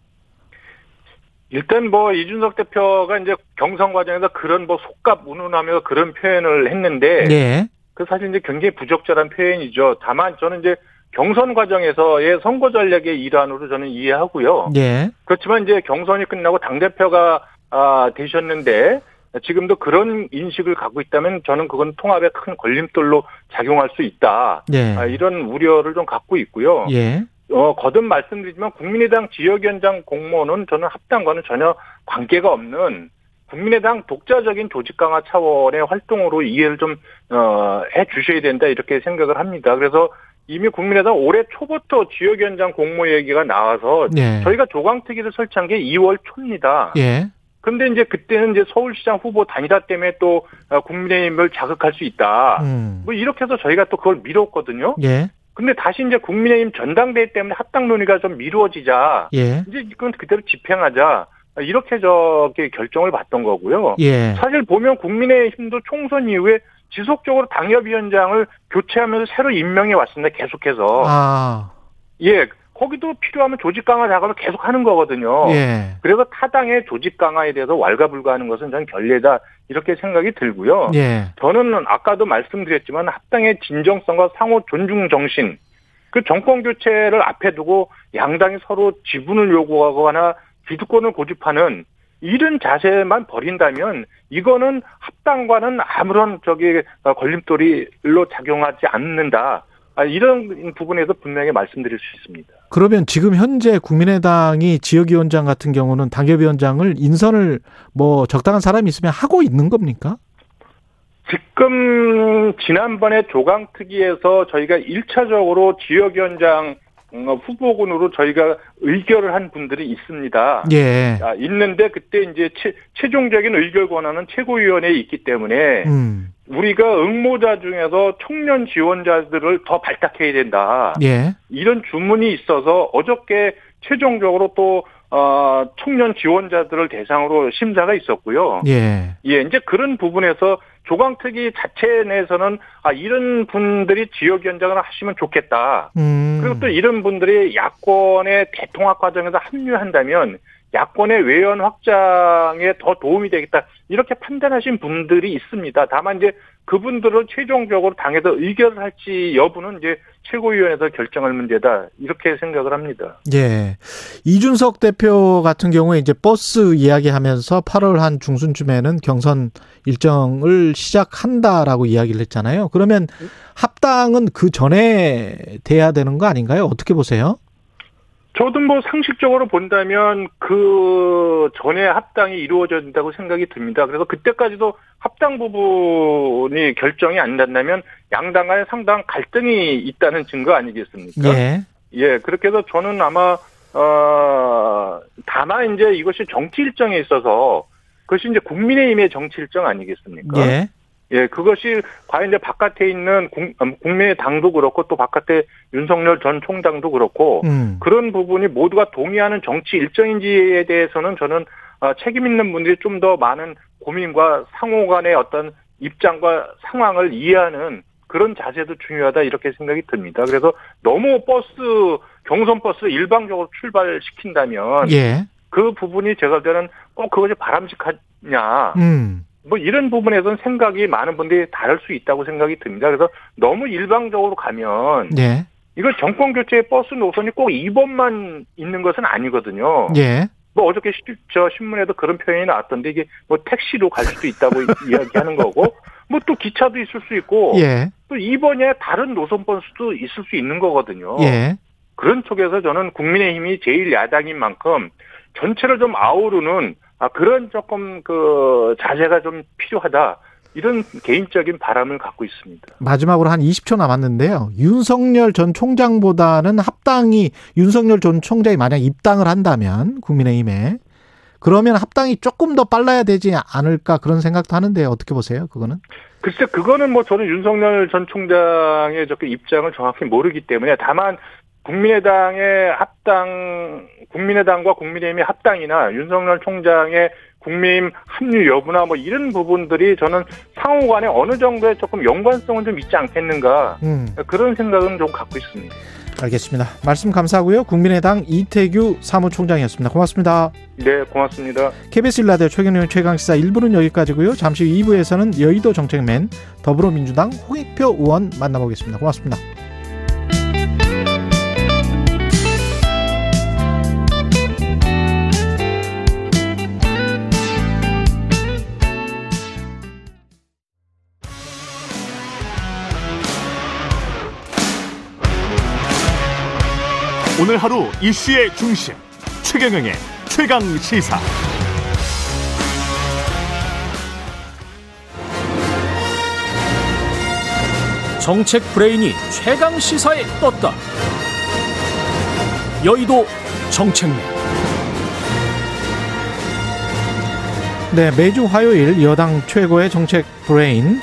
일단 뭐 이준석 대표가 이제 경선 과정에서 그런 뭐 속값 운운하면서 그런 표현을 했는데 예. 그 사실 이제 굉장히 부적절한 표현이죠. 다만 저는 이제 경선 과정에서의 선거 전략의 일환으로 저는 이해하고요. 예. 그렇지만 이제 경선이 끝나고 당 대표가 아, 되셨는데 지금도 그런 인식을 갖고 있다면 저는 그건 통합에 큰 걸림돌로 작용할 수 있다. 예. 아, 이런 우려를 좀 갖고 있고요. 예. 어, 거듭 말씀드리지만 국민의당 지역위원장 공모는 저는 합당과는 전혀 관계가 없는 국민의당 독자적인 조직 강화 차원의 활동으로 이해를 좀, 어, 해 주셔야 된다 이렇게 생각을 합니다. 그래서 이미 국민의당 올해 초부터 지역위원장 공모 얘기가 나와서 예. 저희가 조강특위를 설치한 게 2월 초입니다. 예. 근데 이제 그때는 이제 서울시장 후보 단일화 때문에 또 어, 국민의힘을 자극할 수 있다. 음. 뭐 이렇게 해서 저희가 또 그걸 미뤘거든요. 예. 근데 다시 이제 국민의힘 전당대회 때문에 합당 논의가 좀 미루어지자 예. 이제 이건 그대로 집행하자 이렇게 저기 결정을 받던 거고요. 예. 사실 보면 국민의힘도 총선 이후에 지속적으로 당협위원장을 교체하면서 새로 임명해 왔습니다. 계속해서 아. 예 거기도 필요하면 조직 강화 작업을 계속 하는 거거든요. 예. 그래서 타당의 조직 강화에 대해서 왈가불가하는 것은 저는 결례다 이렇게 생각이 들고요. 예. 저는 아까도 말씀드렸지만 합당의 진정성과 상호 존중 정신, 그 정권 교체를 앞에 두고 양당이 서로 지분을 요구하거나 기득권을 고집하는 이런 자세만 버린다면 이거는 합당과는 아무런 저기 걸림돌이로 작용하지 않는다. 아, 이런 부분에서 분명히 말씀드릴 수 있습니다. 그러면 지금 현재 국민의당이 지역위원장 같은 경우는 당협위원장을 인선을 뭐 적당한 사람이 있으면 하고 있는 겁니까? 지금 지난번에 조강특위에서 저희가 1차적으로 지역위원장 어, 후보군으로 저희가 의결을 한 분들이 있습니다. 예. 아, 있는데 그때 이제 최, 최종적인 의결 권한은 최고위원회에 있기 때문에 음. 우리가 응모자 중에서 청년 지원자들을 더 발탁해야 된다. 예. 이런 주문이 있어서 어저께 최종적으로 또 어, 청년 지원자들을 대상으로 심사가 있었고요. 예. 예, 이제 그런 부분에서 조강특위 자체 내에서는 아 이런 분들이 지역위원장을 하시면 좋겠다. 음. 그리고 또 이런 분들이 야권의 대통합 과정에서 합류한다면 야권의 외연 확장에 더 도움이 되겠다. 이렇게 판단하신 분들이 있습니다. 다만 이제 그분들을 최종적으로 당에서 의결을 할지 여부는 이제 최고위원회에서 결정할 문제다. 이렇게 생각을 합니다. 예. 이준석 대표 같은 경우에 이제 버스 이야기하면서 8월 한 중순쯤에는 경선 일정을 시작한다라고 이야기를 했잖아요. 그러면 합당은 그 전에 돼야 되는 거 아닌가요? 어떻게 보세요? 저도 뭐 상식적으로 본다면 그 전에 합당이 이루어져야 된다고 생각이 듭니다. 그래서 그때까지도 합당 부분이 결정이 안 된다면 양당 간에 상당 갈등이 있다는 증거 아니겠습니까? 예. 예, 그렇게 해서 저는 아마 어 다만 이제 이것이 정치 일정에 있어서 그것이 이제 국민의힘의 정치 일정 아니겠습니까? 예. 예, 그것이 과연 이제 바깥에 있는 국, 국민의당도 그렇고 또 바깥에 윤석열 전 총장도 그렇고 음. 그런 부분이 모두가 동의하는 정치 일정인지에 대해서는 저는 어, 책임 있는 분들이 좀 더 많은 고민과 상호 간의 어떤 입장과 상황을 이해하는 그런 자세도 중요하다 이렇게 생각이 듭니다. 그래서 너무 버스 경선 버스 일방적으로 출발시킨다면 예. 그 부분이 제가 볼 때는 꼭 그것이 바람직하냐 음. 뭐 이런 부분에서는 생각이 많은 분들이 다를 수 있다고 생각이 듭니다. 그래서 너무 일방적으로 가면 예. 이거 정권 교체의 버스 노선이 꼭 2번만 있는 것은 아니거든요. 예. 뭐 어저께 시, 저 신문에도 그런 표현이 나왔던데 이게 뭐 택시로 갈 수도 있다고 이야기하는 거고 뭐 또 기차도 있을 수 있고 예. 또 2번에 다른 노선 버스도 있을 수 있는 거거든요. 예. 그런 쪽에서 저는 국민의힘이 제일 야당인 만큼 전체를 좀 아우르는 아 그런 조금 그 자세가 좀 필요하다. 이런 개인적인 바람을 갖고 있습니다. 마지막으로 한 20초 남았는데요. 윤석열 전 총장보다는 합당이 윤석열 전 총장이 만약 입당을 한다면 국민의힘에 그러면 합당이 조금 더 빨라야 되지 않을까 그런 생각도 하는데 어떻게 보세요? 그거는? 글쎄 그거는 뭐 저는 윤석열 전 총장의 저그 입장을 정확히 모르기 때문에 다만 국민의당의 합당 국민의당과 국민의힘의 합당이나 윤석열 총장의 국민의힘 합류 여부나 뭐 이런 부분들이 저는 상호 간에 어느 정도의 조금 연관성은 좀 있지 않겠는가 음, 그런 생각은 좀 갖고 있습니다. 알겠습니다. 말씀 감사하고요. 국민의당 이태규 사무총장이었습니다. 고맙습니다. 네, 고맙습니다. KBS 일라디오 최경영 최강시사 1부는 여기까지고요. 잠시 후 2부에서는 여의도 정책맨 더불어민주당 홍익표 의원 만나보겠습니다. 고맙습니다. 오늘 하루 이슈의 중심 최경영의 최강 시사. 정책 브레인이 최강 시사에 떴다. 여의도 정책맨. 네, 매주 화요일 여당 최고의 정책 브레인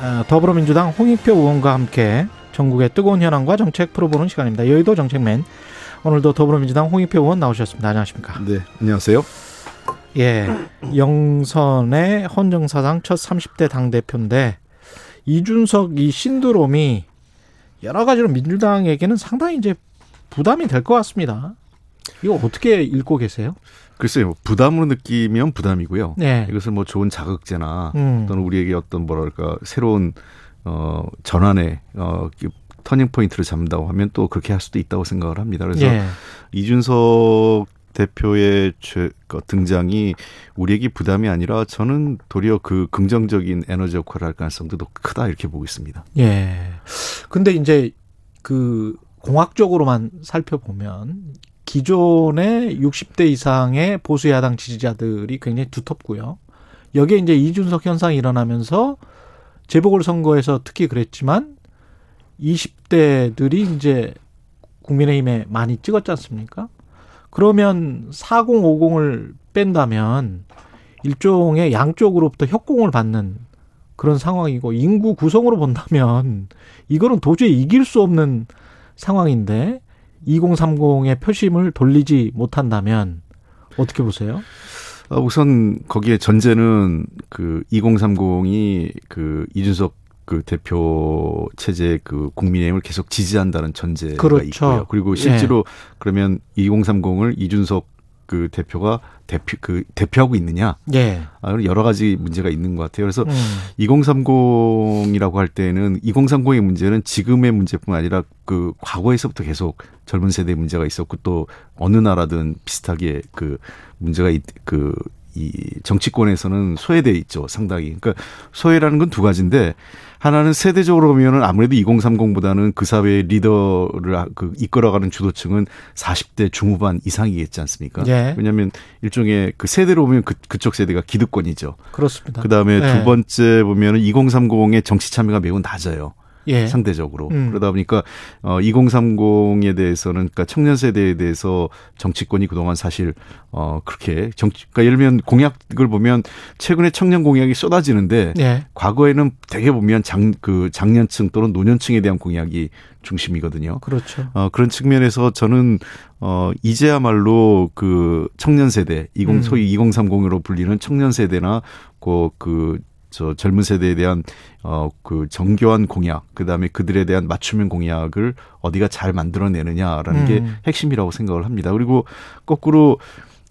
어, 더불어민주당 홍익표 의원과 함께 정국의 뜨거운 현안과 정책 풀어보는 시간입니다. 여의도 정책맨 오늘도 더불어민주당 홍익표 의원 나오셨습니다. 안녕하십니까? 네, 안녕하세요. 예, 영선의 헌정사상 첫 30대 당 대표인데 이준석 이 신드롬이 여러 가지로 민주당에게는 상당히 이제 부담이 될 것 같습니다. 이거 어떻게 읽고 계세요? 글쎄요, 부담으로 느끼면 부담이고요. 네. 이것을 뭐 좋은 자극제나 음. 또는 우리에게 어떤 뭐랄까 새로운 어 전환의 어 터닝 포인트를 잡는다고 하면 또 그렇게 할 수도 있다고 생각을 합니다. 그래서 예. 이준석 대표의 죄, 그 등장이 우리에게 부담이 아니라 저는 도리어 그 긍정적인 에너지 역할을 할 가능성도 더 크다 이렇게 보고 있습니다. 예. 근데 이제 그 공학적으로만 살펴보면 기존의 60대 이상의 보수 야당 지지자들이 굉장히 두텁고요. 여기에 이제 이준석 현상이 일어나면서 재보궐 선거에서 특히 그랬지만 20대들이 이제 국민의힘에 많이 찍었지 않습니까? 그러면 4050을 뺀다면 일종의 양쪽으로부터 협공을 받는 그런 상황이고 인구 구성으로 본다면 이거는 도저히 이길 수 없는 상황인데 2030의 표심을 돌리지 못한다면 어떻게 보세요? 아, 우선 거기에 전제는 그 2030이 그 이준석 그 대표 체제 그 국민의힘을 계속 지지한다는 전제가 그렇죠. 있고요. 그리고 실제로 그러면 2030을 이준석 그 대표가 대표 그 대표하고 있느냐? 예. 아, 여러 가지 문제가 있는 것 같아요. 그래서 음. 2030이라고 할 때는 2030의 문제는 지금의 문제뿐만 아니라 그 과거에서부터 계속 젊은 세대의 문제가 있었고 또 어느 나라든 비슷하게 그 문제가 있, 그, 이 정치권에서는 소외돼 있죠, 상당히. 그러니까 소외라는 건 두 가지인데 하나는 세대적으로 보면은 아무래도 2030보다는 그 사회의 리더를 아- 그 이끌어가는 주도층은 40대 중후반 이상이겠지 않습니까? 예. 왜냐하면 일종의 그 세대로 보면 그, 그쪽 세대가 기득권이죠. 그렇습니다. 그 다음에 네. 두 번째 보면은 2030의 정치 참여가 매우 낮아요. 예. 상대적으로. 음. 그러다 보니까 어 2030에 대해서는 그러니까 청년 세대에 대해서 정치권이 그동안 사실 어 그렇게 정치 그러니까 예를 들면 공약을 보면 최근에 청년 공약이 쏟아지는데 예. 과거에는 대개 보면 장 그 장년층 또는 노년층에 대한 공약이 중심이거든요. 그렇죠. 어, 그런 측면에서 저는, 어, 이제야말로 그 청년 세대, 20, 음. 소위 2030으로 불리는 청년 세대나 그, 그, 저 젊은 세대에 대한 어 그 정교한 공약 그다음에 그들에 대한 맞춤형 공약을 어디가 잘 만들어내느냐라는 게 음. 핵심이라고 생각을 합니다. 그리고 거꾸로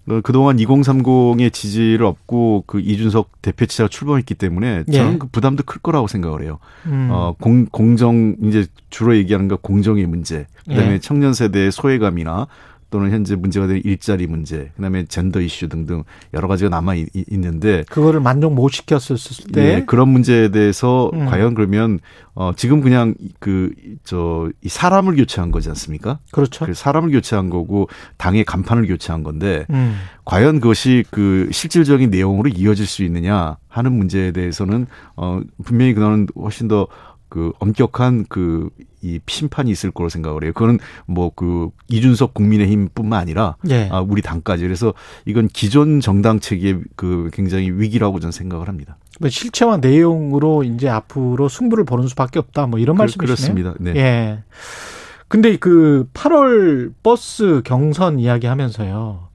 어, 그동안 2030의 지지를 얻고 그 이준석 대표 치자가 출범했기 때문에 저는 예. 그 부담도 클 거라고 생각을 해요. 음. 어, 공, 공정, 이제 주로 얘기하는 거 공정의 문제, 그 다음에 예. 청년 세대의 소외감이나 또는 현재 문제가 되는 일자리 문제, 그 다음에 젠더 이슈 등등 여러 가지가 남아 있, 있는데, 그거를 만족 못 시켰을 때 예, 그런 문제에 대해서 음. 과연 그러면, 어, 지금 그냥 그, 저, 이 사람을 교체한 거지 않습니까? 그렇죠. 그 사람을 교체한 거고, 당의 간판을 교체한 건데, 음. 과연 그것이 그 실질적인 내용으로 이어질 수 있느냐 하는 문제에 대해서는 어 분명히 그거는 훨씬 더 그 엄격한 그 이 심판이 있을 거로 생각을 해요. 그거는 뭐 그 이준석 국민의힘뿐만 아니라 예. 아 우리 당까지 그래서 이건 기존 정당 체계의 그 굉장히 위기라고 저는 생각을 합니다. 뭐 실체와 내용으로 이제 앞으로 승부를 보는 수밖에 없다. 뭐 이런 그- 말씀이시네요. 그렇습니다. 네. 예. 근데 그 8월 버스 경선 이야기 하면서요.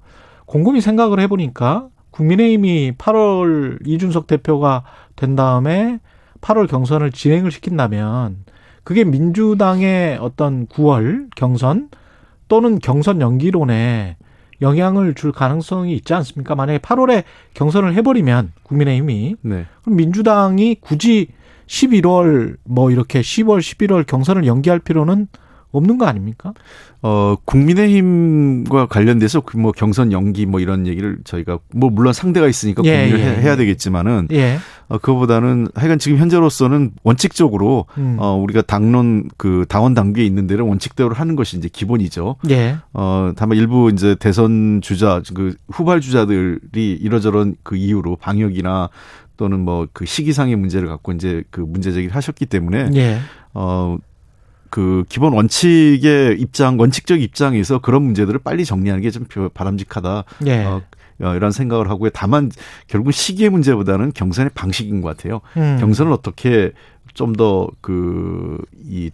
곰곰이 생각을 해보니까 국민의힘이 8월 이준석 대표가 된 다음에 8월 경선을 진행을 시킨다면 그게 민주당의 어떤 9월 경선 또는 경선 연기론에 영향을 줄 가능성이 있지 않습니까? 만약에 8월에 경선을 해버리면 국민의힘이 네. 그럼 민주당이 굳이 11월 뭐 이렇게 10월, 11월 경선을 연기할 필요는 없는 거 아닙니까? 어, 국민의힘과 관련돼서 그뭐 경선 연기 뭐 이런 얘기를 저희가 뭐 물론 상대가 있으니까 예, 고민을 예, 해- 예. 해야 되겠지만은 예. 어, 그거보다는 하여간 지금 현재로서는 원칙적으로 음. 어, 우리가 당론 그 당원 당규에 있는 대로 원칙대로 하는 것이 이제 기본이죠. 예. 어, 다만 일부 이제 대선 주자, 그 후발 주자들이 이러저런 그 이유로 방역이나 또는 뭐 그 시기상의 문제를 갖고 이제 그 문제 제기를 하셨기 때문에 예. 어, 그 기본 원칙의 입장, 원칙적 입장에서 그런 문제들을 빨리 정리하는 게 좀 바람직하다. 예. 어, 어, 이런 생각을 하고요. 다만 결국 시기의 문제보다는 경선의 방식인 것 같아요. 음. 경선을 어떻게 좀 더 그 이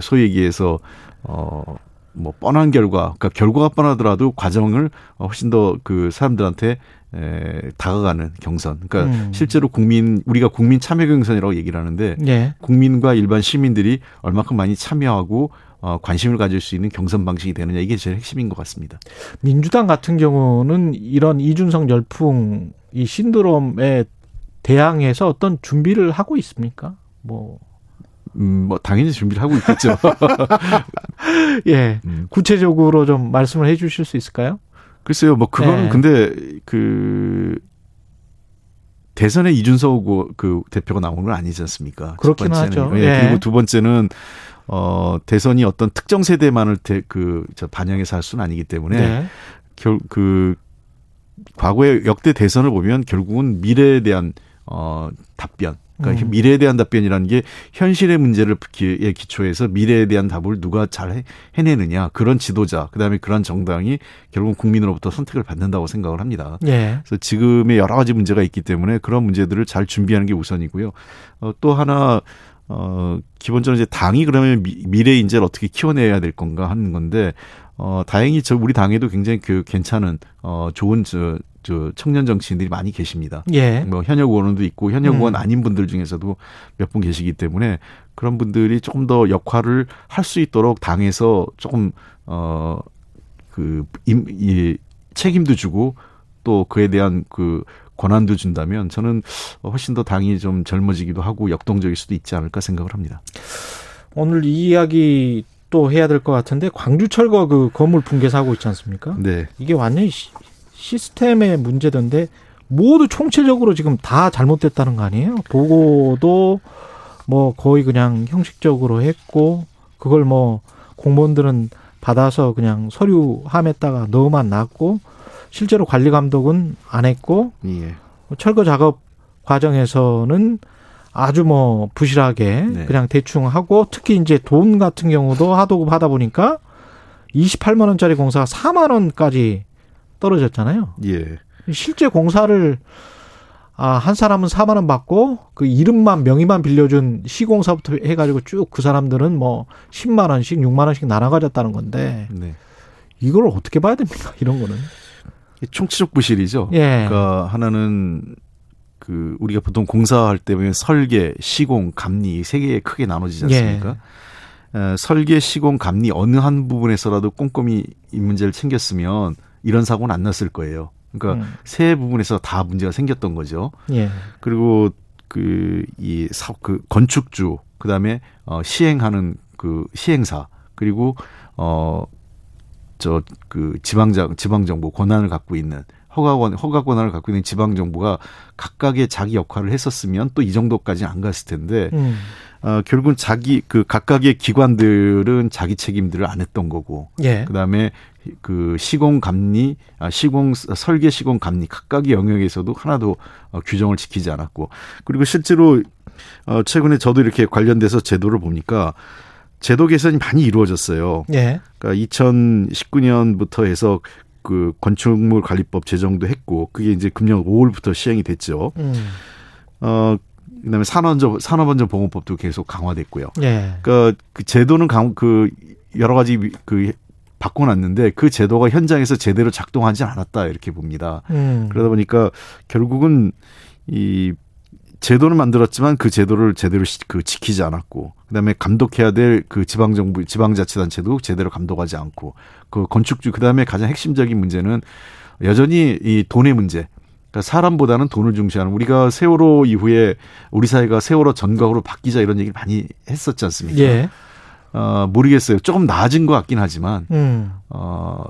소위 얘기해서 어 뭐 뻔한 결과, 그러니까 결과가 뻔하더라도 과정을 어, 훨씬 더 그 사람들한테 에, 다가가는 경선. 그러니까 음. 실제로 국민 우리가 국민 참여 경선이라고 얘기를 하는데 예. 국민과 일반 시민들이 얼마큼 많이 참여하고 어, 관심을 가질 수 있는 경선 방식이 되느냐 이게 제일 핵심인 것 같습니다. 민주당 같은 경우는 이런 이준석 열풍 이 신드롬에 대항해서 어떤 준비를 하고 있습니까? 뭐 음, 뭐 당연히 준비를 하고 있겠죠. 예. 음. 구체적으로 좀 말씀을 해 주실 수 있을까요? 글쎄요, 뭐 그거는 네. 근데 그 대선에 이준석 그 대표가 나오는 건 아니지 않습니까? 번째는. 하죠. 예, 예. 그리고 두 번째는 어 대선이 어떤 특정 세대만을 대, 그저 반영해서 할 수는 아니기 때문에 네. 결 그 과거의 역대 대선을 보면 결국은 미래에 대한 어 답변 그러니까 음. 미래에 대한 답변이라는 게 현실의 문제를 에 기초해서 미래에 대한 답을 누가 잘 해- 해내느냐 그런 지도자 그다음에 그런 정당이 결국 국민으로부터 선택을 받는다고 생각을 합니다. 예. 그래서 지금의 여러 가지 문제가 있기 때문에 그런 문제들을 잘 준비하는 게 우선이고요. 어, 또 하나 어 기본적으로 이제 당이 그러면 미, 미래 인재를 어떻게 키워내야 될 건가 하는 건데 어 다행히 저 우리 당에도 굉장히 그 괜찮은 어 좋은 저, 저 청년 정치인들이 많이 계십니다. 예. 뭐 현역 의원도 있고 현역 의원 음. 아닌 분들 중에서도 몇 분 계시기 때문에 그런 분들이 조금 더 역할을 할 수 있도록 당에서 조금 어그 이 책임도 주고 또 그에 대한 그 권한도 준다면 저는 훨씬 더 당이 좀 젊어지기도 하고 역동적일 수도 있지 않을까 생각을 합니다. 오늘 이 이야기 또 해야 될 것 같은데 광주 철거 그 건물 붕괴 사고 있지 않습니까? 네. 이게 완전히 시, 시스템의 문제던데 모두 총체적으로 지금 다 잘못됐다는 거 아니에요? 보고도 뭐 거의 그냥 형식적으로 했고 그걸 뭐 공무원들은 받아서 그냥 서류 함에다가 넣어만 놨고 실제로 관리 감독은 안 했고 예. 철거 작업 과정에서는 아주 뭐 부실하게 네. 그냥 대충 하고 특히 이제 돈 같은 경우도 하도급 하다 보니까 28만 원짜리 공사가 4만 원까지 떨어졌잖아요. 예. 실제 공사를 아, 한 사람은 4만 원 받고 그 이름만 명의만 빌려준 시공사부터 해 가지고 쭉 그 사람들은 뭐 10만 원씩 6만 원씩 나눠 가졌다는 건데 네. 이걸 어떻게 봐야 됩니까? 이런 거는. 총체적 부실이죠. 예. 그러니까 하나는 그 우리가 보통 공사할 때 보면 설계, 시공, 감리 세 개에 크게 나눠지지 예. 않습니까? 에, 설계, 시공, 감리 어느 한 부분에서라도 꼼꼼히 이 문제를 챙겼으면 이런 사고는 안 났을 거예요. 그러니까 음. 세 부분에서 다 문제가 생겼던 거죠. 예. 그리고 그이 그 건축주 그다음에 어 시행하는 그 시행사 그리고 어저 그 지방장 지방 정부 권한을 갖고 있는 허가권 허가 권한을 갖고 있는 지방 정부가 각각의 자기 역할을 했었으면 또 이 정도까지는 안 갔을 텐데 음. 어 결국은 자기 그 각각의 기관들은 자기 책임들을 안 했던 거고 예. 그다음에 그 시공 감리, 아, 시공 설계 시공 감리 각각의 영역에서도 하나도 어, 규정을 지키지 않았고 그리고 실제로 어 최근에 저도 이렇게 관련돼서 제도를 보니까 제도 개선이 많이 이루어졌어요. 예. 그러니까 2019년부터 해서 그 건축물 관리법 제정도 했고 그게 이제 금년 5월부터 시행이 됐죠. 음. 어 그다음에 산업안전 산업안전 보건법도 계속 강화됐고요. 예. 그러니까 그 제도는 강, 그 여러 가지 위- 그 바꿔놨는데 그 제도가 현장에서 제대로 작동하지 않았다 이렇게 봅니다. 음. 그러다 보니까 결국은 이 제도는 만들었지만 그 제도를 제대로 시- 그 지키지 않았고 그다음에 감독해야 될 그 지방 정부 지방 자치단체도 제대로 감독하지 않고 그 건축주 그다음에 가장 핵심적인 문제는 여전히 이 돈의 문제. 그러니까 사람보다는 돈을 중시하는 우리가 세월호 이후에 우리 사회가 세월호 전각으로 바뀌자 이런 얘기를 많이 했었지 않습니까? 예. 어, 모르겠어요. 조금 나아진 것 같긴 하지만 음. 어,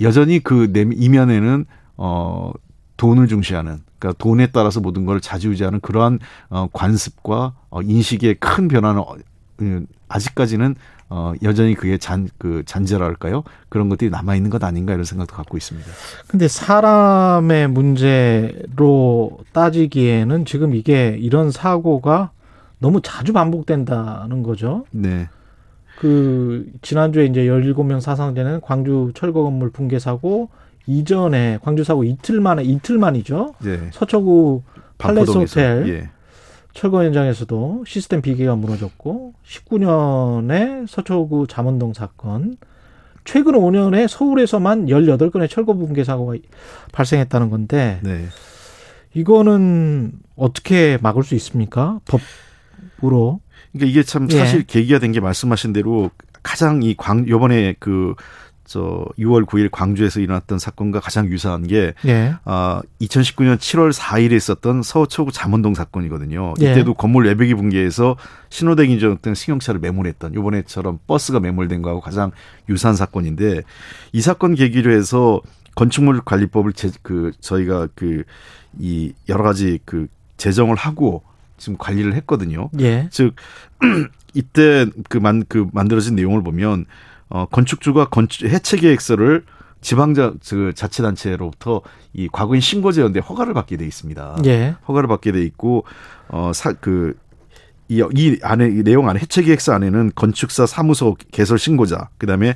여전히 그 내- 이면에는 어, 돈을 중시하는 그러니까 돈에 따라서 모든 걸 좌지우지하는 그러한 어, 관습과 어, 인식의 큰 변화는 어, 음, 아직까지는 어, 여전히 그게 잔, 그 잔재랄까요? 그런 것들이 남아있는 것 아닌가 이런 생각도 갖고 있습니다. 근데 사람의 문제로 따지기에는 지금 이게 이런 사고가 너무 자주 반복된다는 거죠. 네. 그 지난주에 이제 17명 사상자는 광주 철거 건물 붕괴 사고 이전에 광주 사고 이틀 만에 이틀 만이죠. 네. 서초구 팔레스. 호텔 예. 철거 현장에서도 시스템 비계가 무너졌고 19년에 서초구 잠원동 사건 최근 5년에 서울에서만 18건의 철거 붕괴 사고가 발생했다는 건데 네. 이거는 어떻게 막을 수 있습니까? 법으로. 그러니까 이게 참 예. 사실 계기가 된 게 말씀하신 대로 가장 이 광 요번에 그 저 6월 9일 광주에서 일어났던 사건과 가장 유사한 게 예. 아, 2019년 7월 4일에 있었던 서초구 잠원동 사건이거든요. 예. 이때도 건물 외벽이 붕괴해서 신호등 인정했던 승용차를 매몰했던 요번에처럼 버스가 매몰된 거하고 가장 유사한 사건인데 이 사건 계기로 해서 건축물 관리법을 제, 그 저희가 그 이 여러 가지 그 제정을 하고 지금 관리를 했거든요. 예. 즉 이때 그만 그 만들어진 내용을 보면 어 건축주가 건축 해체 계획서를 지방자 그 자치단체로부터 이 과거인 신고제였는데 허가를 받게 돼 있습니다. 예. 허가를 받게 돼 있고 어사그 이, 이 안에 이 내용 안에 해체 계획서 안에는 건축사 사무소 개설 신고자 그다음에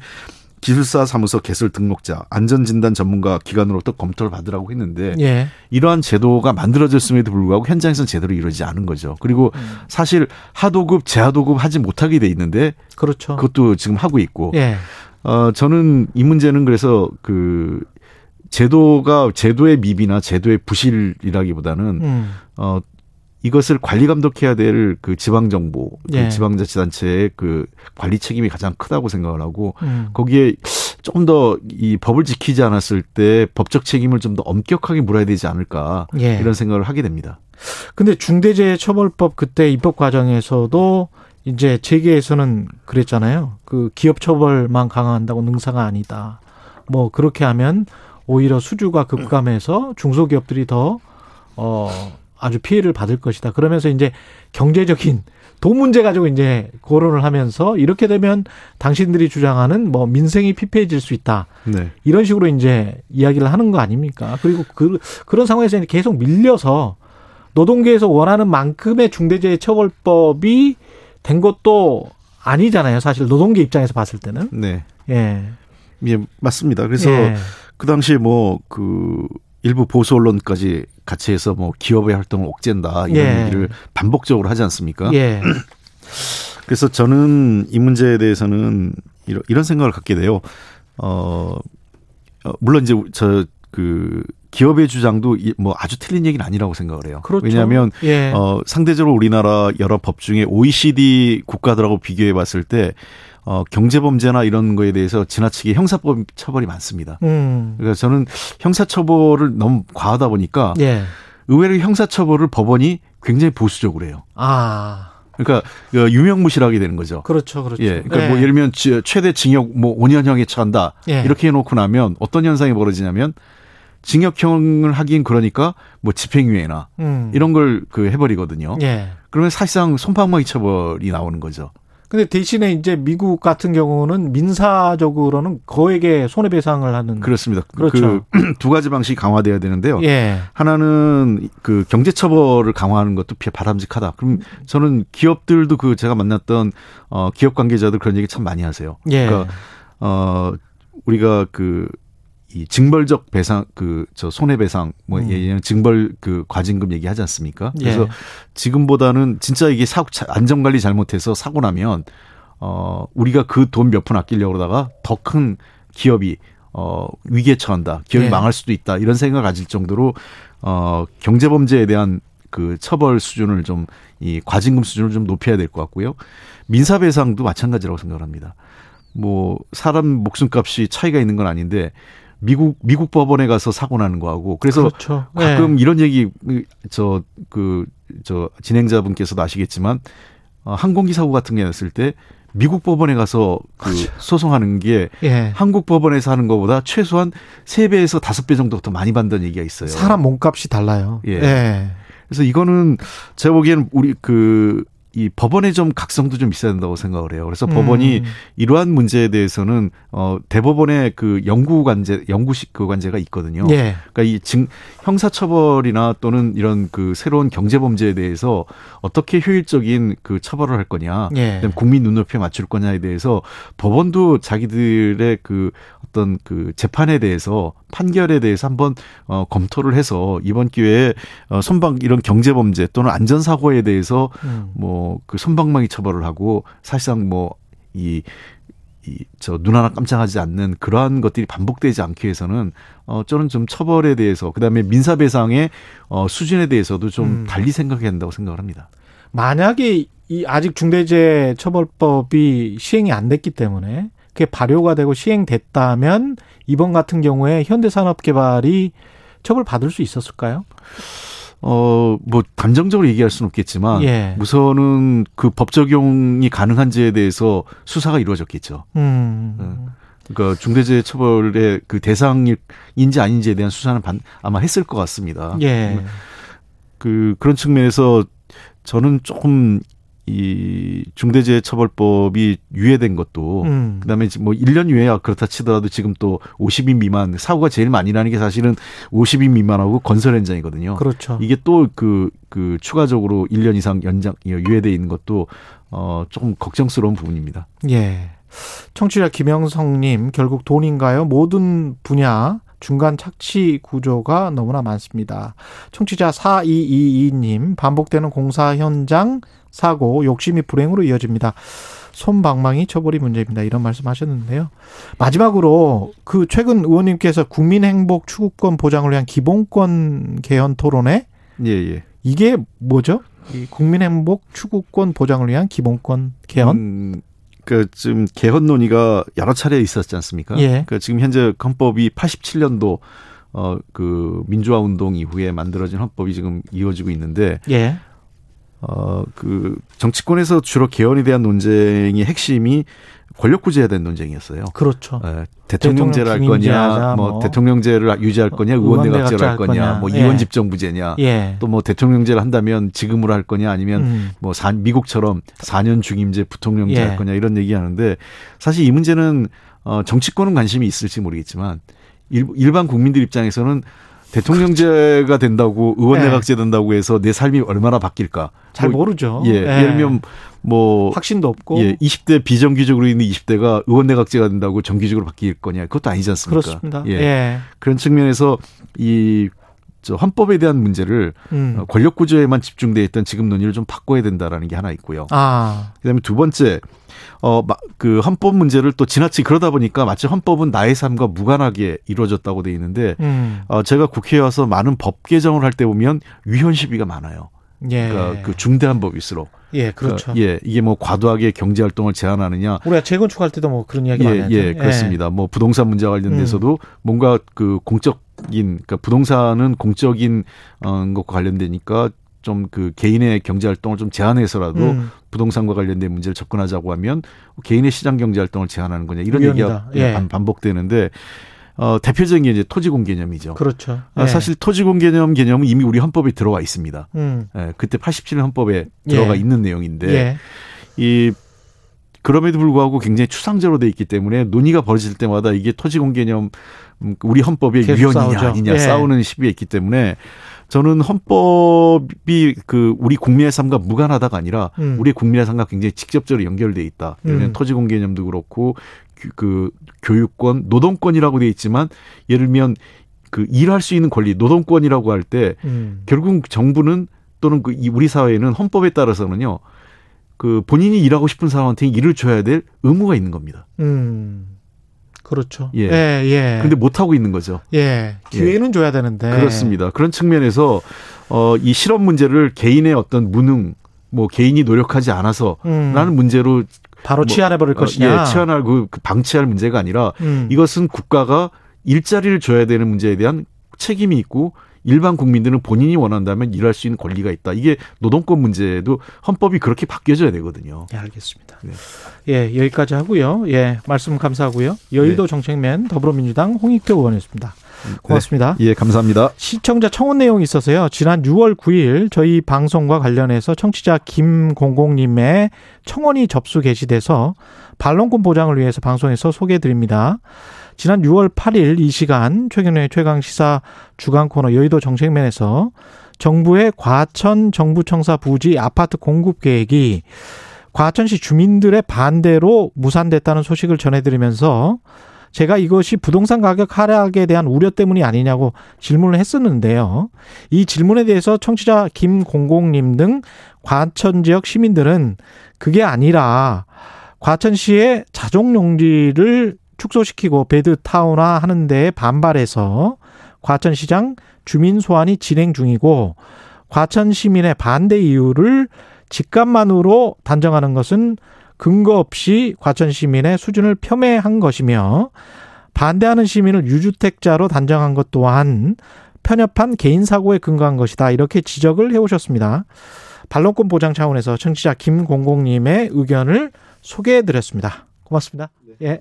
기술사 사무소 개설 등록자 안전진단 전문가 기관으로부터 검토를 받으라고 했는데 예. 이러한 제도가 만들어졌음에도 불구하고 현장에서는 제대로 이루어지지 않은 거죠. 그리고 음. 사실 하도급, 재하도급 하지 못하게 돼 있는데 그렇죠. 그것도 지금 하고 있고. 예. 어, 저는 이 문제는 그래서 그 제도가 제도의 미비나 제도의 부실이라기보다는 음. 어, 이것을 관리 감독해야 될 그 지방 정부, 그 예. 지방자치단체의 그 관리 책임이 가장 크다고 생각을 하고 음. 거기에 좀 더 이 법을 지키지 않았을 때 법적 책임을 좀 더 엄격하게 물어야 되지 않을까 예. 이런 생각을 하게 됩니다. 근데 중대재해처벌법 그때 입법 과정에서도 이제 재계에서는 그랬잖아요. 그 기업 처벌만 강화한다고 능사가 아니다. 뭐 그렇게 하면 오히려 수주가 급감해서 중소기업들이 더 어, 아주 피해를 받을 것이다. 그러면서 이제 경제적인 돈 문제 가지고 이제 거론을 하면서 이렇게 되면 당신들이 주장하는 뭐 민생이 피폐해질 수 있다. 네. 이런 식으로 이제 이야기를 하는 거 아닙니까? 그리고 그, 그런 상황에서 계속 밀려서 노동계에서 원하는 만큼의 중대재해 처벌법이 된 것도 아니잖아요. 사실 노동계 입장에서 봤을 때는. 네. 예. 예, 맞습니다. 그래서 예. 그 당시에 뭐 그 일부 보수 언론까지 같이 해서 뭐 기업의 활동을 옥죄한다 이런 예. 얘기를 반복적으로 하지 않습니까? 예. 그래서 저는 이 문제에 대해서는 이런, 이런 생각을 갖게 돼요. 어, 어, 물론 이제 저 그 기업의 주장도 이- 뭐 아주 틀린 얘기는 아니라고 생각을 해요. 그렇죠. 왜냐하면 예. 어, 상대적으로 우리나라 여러 법 중에 OECD 국가들하고 비교해 봤을 때 어, 경제범죄나 이런 거에 대해서 지나치게 형사법 처벌이 많습니다. 음. 그러니까 저는 형사처벌을 너무 과하다 보니까 예. 의외로 형사처벌을 법원이 굉장히 보수적으로 해요. 아. 그러니까 그 유명무실하게 되는 거죠. 그렇죠. 그렇죠. 예. 그러니까 뭐 예를 들면 지- 최대 징역 뭐 5년형에 처한다. 예. 이렇게 해놓고 나면 어떤 현상이 벌어지냐면 징역형을 하긴 그러니까 뭐 집행유예나 음. 이런 걸 그 해버리거든요. 예. 그러면 사실상 손방망이 처벌이 나오는 거죠. 근데 대신에 이제 미국 같은 경우는 민사적으로는 거액의 손해배상을 하는 그렇습니다. 그렇죠. 그 두 가지 방식이 강화돼야 되는데요. 예. 하나는 그 경제처벌을 강화하는 것도 비- 바람직하다. 그럼 저는 기업들도 그 제가 만났던 어 기업 관계자들 그런 얘기 참 많이 하세요. 예. 그러니까 어 우리가 그 이 징벌적 배상 그 저 손해배상 뭐 음. 예전 징벌 그 과징금 얘기하지 않습니까? 그래서 예. 지금보다는 진짜 이게 사고 안전 관리 잘못해서 사고 나면 어 우리가 그 돈 몇 푼 아끼려고 그러다가 더 큰 기업이 어 위기에 처한다. 기업이 예. 망할 수도 있다. 이런 생각을 가질 정도로 어 경제 범죄에 대한 그 처벌 수준을 좀 이 과징금 수준을 좀 높여야 될 것 같고요. 민사 배상도 마찬가지라고 생각합니다. 뭐 사람 목숨값이 차이가 있는 건 아닌데 미국 미국 법원에 가서 사고 나는 거하고 그래서 그렇죠. 가끔 예. 이런 얘기 저그 저 진행자분께서도 아시겠지만 어, 항공기 사고 같은 게 났을 때 미국 법원에 가서 그 소송하는 게 예. 한국 법원에서 하는 것보다 최소한 세배에서 다섯 배 정도 더 많이 받는 얘기가 있어요. 사람 몸값이 달라요. 예. 예. 그래서 이거는 제가 보기에는 우리 그 이 법원의 좀 각성도 좀 있어야 된다고 생각을 해요. 그래서 법원이 음. 이러한 문제에 대해서는 어 대법원의 그 연구 관제 연구식 그 관제가 있거든요. 예. 그러니까 이 증, 형사 처벌이나 또는 이런 그 새로운 경제 범죄에 대해서 어떻게 효율적인 그 처벌을 할 거냐, 예. 국민 눈높이에 맞출 거냐에 대해서 법원도 자기들의 그 어떤 그 재판에 대해서 판결에 대해서 한번 어, 검토를 해서 이번 기회에 어, 손방 이런 경제 범죄 또는 안전 사고에 대해서 음. 뭐그 손방망이 처벌을 하고 사실상 뭐이 이저눈 하나 깜짝하지 않는 그러한 것들이 반복되지 않기 위해서는 어 저는 좀 처벌에 대해서 그다음에 민사 배상의 어 수준에 대해서도 좀 음. 달리 생각해야 한다고 생각을 합니다. 만약에 이 아직 중대재해 처벌법이 시행이 안 됐기 때문에 그게 발효가 되고 시행됐다면 이번 같은 경우에 현대산업개발이 처벌 받을 수 있었을까요? 어, 뭐, 감정적으로 얘기할 수는 없겠지만, 예. 우선은 그 법 적용이 가능한지에 대해서 수사가 이루어졌겠죠. 음. 그러니까 중대재해 처벌의 그 대상인지 아닌지에 대한 수사는 반, 아마 했을 것 같습니다. 예. 그, 그런 측면에서 저는 조금 이 중대재해처벌법이 유예된 것도 음. 그다음에 뭐 1년 유예야 그렇다 치더라도 지금 또 50인 미만 사고가 제일 많이 나는 게 사실은 50인 미만하고 건설 현장이거든요. 그렇죠. 이게 또그그 추가적으로 1년 이상 연장 유예돼 있는 것도 어 조금 걱정스러운 부분입니다. 예. 청취자 김영성님, 결국 돈인가요? 모든 분야 중간 착취 구조가 너무나 많습니다. 청취자 4222님, 반복되는 공사 현장 사고, 욕심이 불행으로 이어집니다. 손방망이 처벌이 문제입니다. 이런 말씀 하셨는데요. 마지막으로 그 최근 의원님께서 국민행복 추구권 보장을 위한 기본권 개헌 토론회 예, 예. 이게 뭐죠? 이 국민행복 추구권 보장을 위한 기본권 개헌? 음, 그 지금 개헌 논의가 여러 차례 있었지 않습니까? 예. 그 지금 현재 헌법이 87년도 어 그 민주화 운동 이후에 만들어진 헌법이 지금 이어지고 있는데 예. 어 그 정치권에서 주로 개헌에 대한 논쟁의 핵심이 권력구제에 대한 논쟁이었어요. 그렇죠. 예, 대통령제를 할 거냐, 뭐, 뭐. 대통령제를 유지할 거냐, 의원내각제를 할 거냐, 거냐. 뭐 예. 이원 집정부제냐, 예. 또뭐 대통령제를 한다면 지금으로 할 거냐, 아니면 음. 뭐 사, 미국처럼 4년 중임제 부통령제 예. 할 거냐 이런 얘기하는데 사실 이 문제는 어 정치권은 관심이 있을지 모르겠지만 일, 일반 국민들 입장에서는 대통령제가 된다고 의원내각제 된다고 해서 내 삶이 얼마나 바뀔까? 잘 뭐, 모르죠. 예, 예를 들면 뭐 확신도 없고. 예, 20대 비정규직으로 있는 20대가 의원내각제가 된다고 정규직으로 바뀔 거냐? 그것도 아니지 않습니까? 그렇습니다. 예. 예. 그런 측면에서 이저 헌법에 대한 문제를 음. 어, 권력 구조에만 집중돼 있던 지금 논의를 좀 바꿔야 된다라는 게 하나 있고요. 아, 그다음에 두 번째 어그 헌법 문제를 또 지나치 그러다 보니까 마치 헌법은 나의 삶과 무관하게 이루어졌다고 돼 있는데 음. 어 제가 국회에 와서 많은 법 개정을 할 때 보면 위헌 시비가 많아요. 예. 그러니까 그 중대한 법일수록 예, 그렇죠. 그러니까 예 이게 뭐 과도하게 경제 활동을 제한하느냐 우리가 재건축할 때도 뭐 그런 이야기 많이 예, 하죠. 예, 그렇습니다. 뭐 부동산 문제와 음. 관련돼서도 뭔가 그 공적 인 그러니까 부동산은 공적인 어 것과 관련되니까 좀 그 개인의 경제 활동을 좀 제한해서라도 음. 부동산과 관련된 문제를 접근하자고 하면 개인의 시장 경제 활동을 제한하는 거냐 이런 위헌이다. 얘기가 예. 반- 반복되는데 어 대표적인 게 이제 토지공 개념이죠. 그렇죠. 아, 예. 사실 토지공 개념 개념은 이미 우리 헌법에 들어와 있습니다. 음. 예, 그때 87년 헌법에 들어가 예. 있는 내용인데 예. 이 그럼에도 불구하고 굉장히 추상적으로 돼 있기 때문에 논의가 벌어질 때마다 이게 토지공 개념 음, 우리 헌법의 위헌이냐 싸우죠. 아니냐 예. 싸우는 시비에 있기 때문에 저는 헌법이 그 우리 국민의 삶과 무관하다가 아니라 음. 우리 국민의 삶과 굉장히 직접적으로 연결돼 있다. 예를 들면 음. 토지공 개념도 그렇고 그- 그 교육권, 노동권이라고 돼 있지만 예를 들면 그 일할 수 있는 권리, 노동권이라고 할때 음. 결국 정부는 또는 그이 우리 사회는 헌법에 따라서는요. 그 본인이 일하고 싶은 사람한테 일을 줘야 될 의무가 있는 겁니다. 음. 그렇죠. 예. 예, 예. 근데 못 하고 있는 거죠. 예. 기회는 줘야 되는데. 그렇습니다. 그런 측면에서 어 이 실업 문제를 개인의 어떤 무능 뭐 개인이 노력하지 않아서라는 음. 문제로 바로 뭐, 치환해 버릴 어, 것이냐. 예, 치환할 그, 그 방치할 문제가 아니라 음. 이것은 국가가 일자리를 줘야 되는 문제에 대한 책임이 있고 일반 국민들은 본인이 원한다면 일할 수 있는 권리가 있다. 이게 노동권 문제도 헌법이 그렇게 바뀌어져야 되거든요. 예, 알겠습니다. 네. 예, 여기까지 하고요. 예, 말씀 감사하고요. 여의도 정책맨 더불어민주당 홍익표 의원이었습니다. 고맙습니다. 예, 감사합니다. 시청자 청원 내용이 있어서요. 지난 6월 9일 저희 방송과 관련해서 청취자 김공공님의 청원이 접수 게시돼서 반론권 보장을 위해서 방송에서 소개해 드립니다. 지난 6월 8일 이 시간 최경련의 최강 시사 주간 코너 여의도 정책면에서 정부의 과천 정부청사 부지 아파트 공급 계획이 과천시 주민들의 반대로 무산됐다는 소식을 전해드리면서 제가 이것이 부동산 가격 하락에 대한 우려 때문이 아니냐고 질문을 했었는데요. 이 질문에 대해서 청취자 김공공님 등 과천 지역 시민들은 그게 아니라 과천시의 자족용지를 축소시키고 베드타운화 하는 데에 반발해서 과천시장 주민 소환이 진행 중이고 과천 시민의 반대 이유를 직감만으로 단정하는 것은 근거 없이 과천 시민의 수준을 폄훼한 것이며 반대하는 시민을 유주택자로 단정한 것 또한 편협한 개인 사고에 근거한 것이다. 이렇게 지적을 해오셨습니다. 반론권 보장 차원에서 청취자 김공공님의 의견을 소개해드렸습니다. 고맙습니다. 예.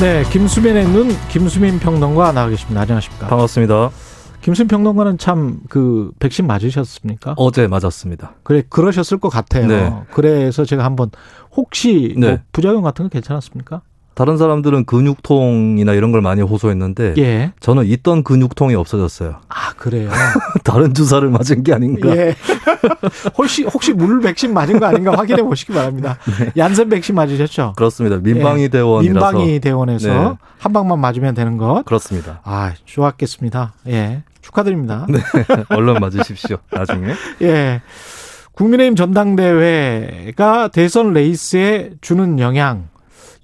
네, 김수민의 눈 김수민 평론가 나와 계십니다. 안녕하십니까? 반갑습니다. 김수민 평론가는 참 그 백신 맞으셨습니까? 어제 맞았습니다. 그래 그러셨을 것 같아요. 네. 그래서 제가 한번 혹시 뭐 네. 부작용 같은 거 괜찮았습니까? 다른 사람들은 근육통이나 이런 걸 많이 호소했는데 예. 저는 있던 근육통이 없어졌어요. 아 그래요. 다른 주사를 맞은 게 아닌가. 예. 혹시 혹시 물 백신 맞은 거 아닌가 확인해 보시기 바랍니다. 얀센 백신 맞으셨죠? 그렇습니다. 민방위 예. 대원이라서 민방위 대원에서 네. 한 방만 맞으면 되는 것. 그렇습니다. 아 좋았겠습니다. 예. 축하드립니다. 네. 얼른 맞으십시오. 나중에. 예. 국민의힘 전당대회가 대선 레이스에 주는 영향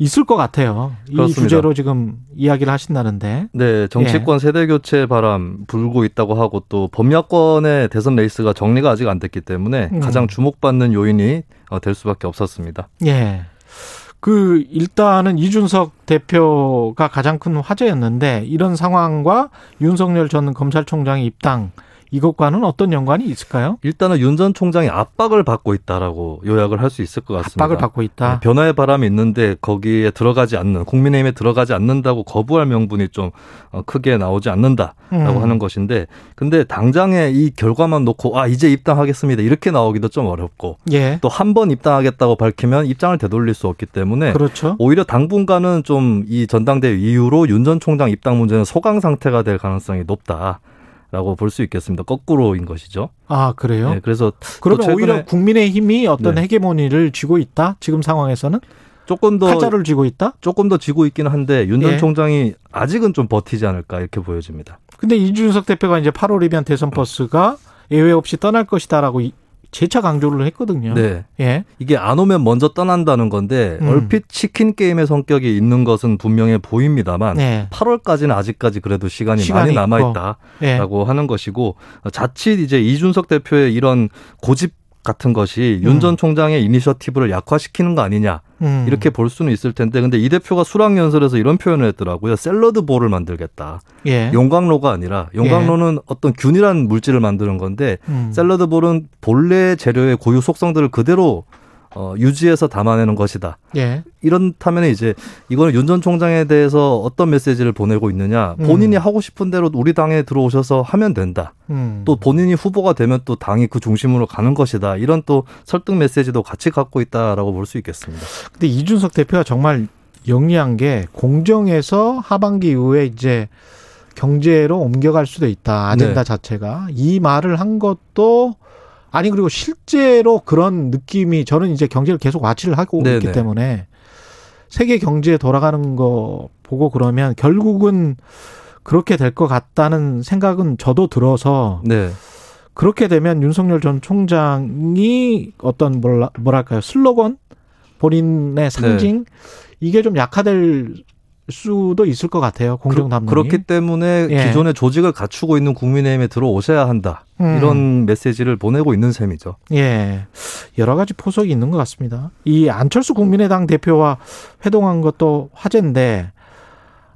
있을 것 같아요. 이 그렇습니다. 주제로 지금 이야기를 하신다는데. 네, 정치권 세대 교체 바람 불고 있다고 하고 또 범야권의 대선 레이스가 정리가 아직 안 됐기 때문에 음. 가장 주목받는 요인이 어, 될 수밖에 없었습니다. 예. 그 일단은 이준석 대표가 가장 큰 화제였는데 이런 상황과 윤석열 전 검찰총장의 입당 이것과는 어떤 연관이 있을까요? 일단은 윤 전 총장이 압박을 받고 있다라고 요약을 할 수 있을 것 같습니다. 압박을 받고 있다. 네, 변화의 바람이 있는데 거기에 들어가지 않는 국민의힘에 들어가지 않는다고 거부할 명분이 좀 어, 크게 나오지 않는다라고 음. 하는 것인데 근데 당장에 이 결과만 놓고 아 이제 입당하겠습니다 이렇게 나오기도 좀 어렵고 예. 또한 번 입당하겠다고 밝히면 입장을 되돌릴 수 없기 때문에 그렇죠. 오히려 당분간은 좀 이 전당대회 이후로 윤 전 총장 입당 문제는 소강 상태가 될 가능성이 높다 라고 볼 수 있겠습니다. 거꾸로인 것이죠. 아, 그래요? 네, 그래서 그러면 오히려 국민의힘이 어떤 네. 헤게모니를 쥐고 있다? 지금 상황에서는? 조금 더 타자를 쥐고 있다? 조금 더 지고 있기는 한데 윤전 예. 총장이 아직은 좀 버티지 않을까 이렇게 보여집니다. 근데 이준석 대표가 이제 8월이면 대선 버스가 예외 없이 떠날 것이다라고 이- 재차 강조를 했거든요. 네. 예. 이게 안 오면 먼저 떠난다는 건데 음. 얼핏 치킨 게임의 성격이 있는 것은 분명해 보입니다만 네. 8월까지는 아직까지 그래도 시간이, 시간이 많이 남아. 있다라고 예. 하는 것이고 자칫 이제 이준석 대표의 이런 고집 같은 것이 윤전 음. 총장의 이니셔티브를 약화시키는 거 아니냐 음. 이렇게 볼 수는 있을 텐데 근데 이 대표가 수락 연설에서 이런 표현을 했더라고요 샐러드 볼을 만들겠다 예. 용광로가 아니라 용광로는 어떤 균일한 물질을 만드는 건데 음. 샐러드 볼은 본래 재료의 고유 속성들을 그대로 어, 유지해서 담아내는 것이다. 예. 이렇다면 이제 이거는 윤 전 총장에 대해서 어떤 메시지를 보내고 있느냐. 본인이 음. 하고 싶은 대로 우리 당에 들어오셔서 하면 된다. 음. 또 본인이 후보가 되면 또 당이 그 중심으로 가는 것이다. 이런 또 설득 메시지도 같이 갖고 있다라고 볼 수 있겠습니다. 근데 이준석 대표가 정말 영리한 게 공정에서 하반기 이후에 이제 경제로 옮겨갈 수도 있다. 아젠다 네. 자체가. 이 말을 한 것도 아니 그리고 실제로 그런 느낌이 저는 이제 경제를 계속 와치를 하고 네네. 있기 때문에 세계 경제 돌아가는 거 보고 그러면 결국은 그렇게 될 것 같다는 생각은 저도 들어서 네. 그렇게 되면 윤석열 전 총장이 어떤 뭐랄까요 슬로건 본인의 상징 이게 좀 약화될 수도 있을 것 같아요 공정 담론이 그렇기 때문에 예. 기존의 조직을 갖추고 있는 국민의힘에 들어오셔야 한다. 음. 이런 메시지를 보내고 있는 셈이죠. 예 여러 가지 포석이 있는 것 같습니다 이 안철수 국민의당 대표와 회동한 것도 화제인데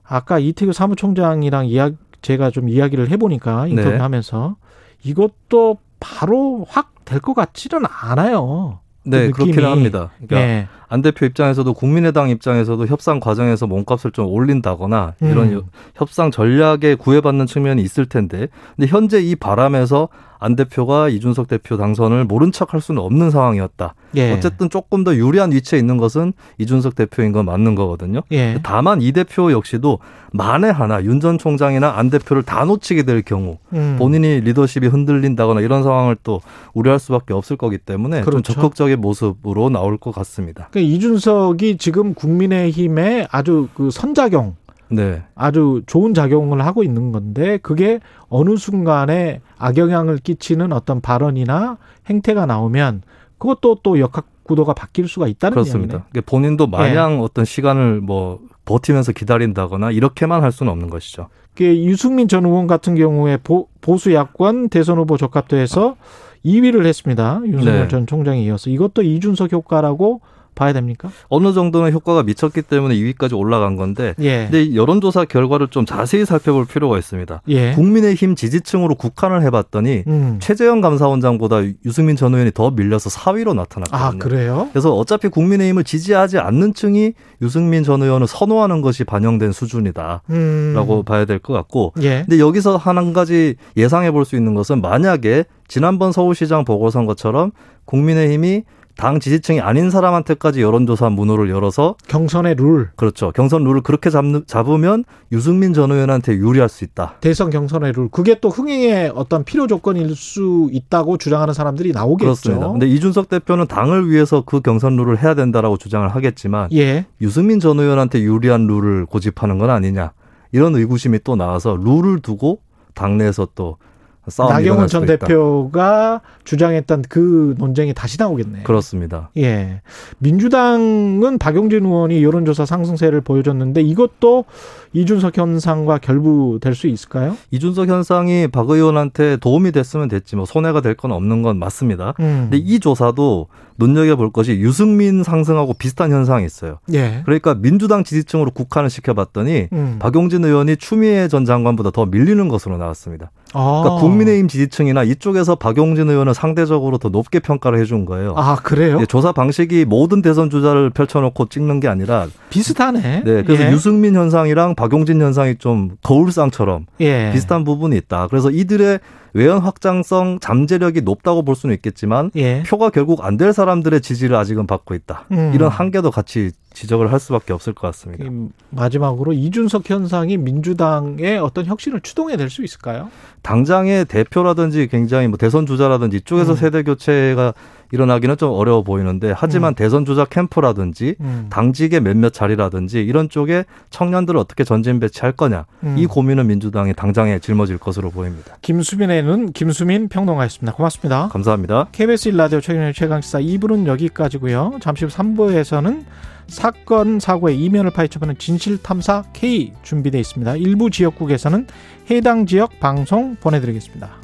아까 이태규 사무총장이랑 이야 제가 좀 이야기를 해보니까 네. 인터뷰하면서 이것도 바로 확 될 것 같지는 않아요. 네, 그. 그렇긴 합니다. 그러니까 예. 안 대표 입장에서도 국민의당 입장에서도 협상 과정에서 몸값을 좀 올린다거나 이런 음. 요- 협상 전략에 구애받는 측면이 있을 텐데 근데 현재 이 바람에서 안 대표가 이준석 대표 당선을 모른 척할 수는 없는 상황이었다. 예. 어쨌든 조금 더 유리한 위치에 있는 것은 이준석 대표인 건 맞는 거거든요. 예. 다만 이 대표 역시도 만에 하나 윤 전 총장이나 안 대표를 다 놓치게 될 경우 음. 본인이 리더십이 흔들린다거나 이런 상황을 또 우려할 수밖에 없을 거기 때문에 그렇죠. 좀 적극적인 모습으로 나올 것 같습니다. 그러니까 이준석이 지금 국민의힘에 아주 그 선작용 네. 아주 좋은 작용을 하고 있는 건데 그게 어느 순간에 악영향을 끼치는 어떤 발언이나 행태가 나오면 그것도 또 역학 구도가 바뀔 수가 있다는 그렇습니다. 이야기네. 본인도 마냥 어떤 시간을 뭐 버티면서 기다린다거나 이렇게만 할 수는 없는 것이죠. 그 유승민 전 의원 같은 경우에 보, 보수 야권 대선 후보 적합도에서 2위를 했습니다. 윤석열 네. 전 총장에 이어서 이것도 이준석 효과라고 봐야 됩니까? 어느 정도는 효과가 미쳤기 때문에 2위까지 올라간 건데 예. 근데 이 여론조사 결과를 좀 자세히 살펴볼 필요가 있습니다. 예. 국민의힘 지지층으로 국한을 해봤더니 음. 최재형 감사원장보다 유승민 전 의원이 더 밀려서 4위로 나타났거든요. 아, 그래요? 그래서 어차피 국민의힘을 지지하지 않는 층이 유승민 전 의원을 선호하는 것이 반영된 수준이다라고 음. 봐야 될 것 같고 예. 근데 여기서 한 가지 예상해 볼 수 있는 것은 만약에 지난번 서울시장 보궐선거처럼 국민의힘이 당 지지층이 아닌 사람한테까지 여론조사 문호를 열어서 경선의 룰, 그렇죠 경선 룰을 그렇게 잡, 잡으면 유승민 전 의원한테 유리할 수 있다. 대선 경선의 룰. 그게 또 흥행의 어떤 필요 조건일 수 있다고 주장하는 사람들이 나오겠죠. 그렇습니다. 근데 이준석 대표는 당을 위해서 그 경선 룰을 해야 된다라고 주장을 하겠지만 예. 유승민 전 의원한테 유리한 룰을 고집하는 건 아니냐 이런 의구심이 또 나와서 룰을 두고 당내에서 또 싸움이 나경원 전 있다. 대표가 주장했던 그 논쟁이 다시 나오겠네. 그렇습니다. 예. 민주당은 박용진 의원이 여론조사 상승세를 보여줬는데 이것도 이준석 현상과 결부될 수 있을까요? 이준석 현상이 박 의원한테 도움이 됐으면 됐지 뭐 손해가 될 건 없는 건 맞습니다. 음. 근데 이 조사도 눈여겨볼 것이 유승민 상승하고 비슷한 현상이 있어요. 예. 그러니까 민주당 지지층으로 국한을 시켜봤더니 음. 박용진 의원이 추미애 전 장관보다 더 밀리는 것으로 나왔습니다. 아. 그러니까 국민의힘 지지층이나 이쪽에서 박용진 의원은 상대적으로 더 높게 평가를 해준 거예요. 아, 그래요? 예, 조사 방식이 모든 대선 주자를 펼쳐놓고 찍는 게 아니라 비슷하네. 네, 그래서 예. 유승민 현상이랑 박 용진 현상이 좀 거울상처럼 예. 비슷한 부분이 있다. 그래서 이들의 외연 확장성 잠재력이 높다고 볼 수는 있겠지만 예. 표가 결국 안 될 사람들의 지지를 아직은 받고 있다. 음. 이런 한계도 같이 지적을 할 수밖에 없을 것 같습니다. 이 마지막으로 이준석 현상이 민주당의 어떤 혁신을 추동해 낼 수 있을까요? 당장의 대표라든지 굉장히 뭐 대선 주자라든지 이쪽에서 음. 세대 교체가 일어나기는 좀 어려워 보이는데 하지만 대선 주자 캠프라든지 음. 당직의 몇몇 자리라든지 이런 쪽에 청년들을 어떻게 전진 배치할 거냐 음. 이 고민은 민주당이 당장에 짊어질 것으로 보입니다. 김수민에 는 김수민 평론가였습니다. 고맙습니다. 감사합니다. KBS 일라디오 최근의 최강시사 2부는 여기까지고요. 잠시 후 3부에서는 사건 사고의 이면을 파헤쳐보는 진실탐사 K 준비되어 있습니다. 일부 지역국에서는 해당 지역 방송 보내드리겠습니다.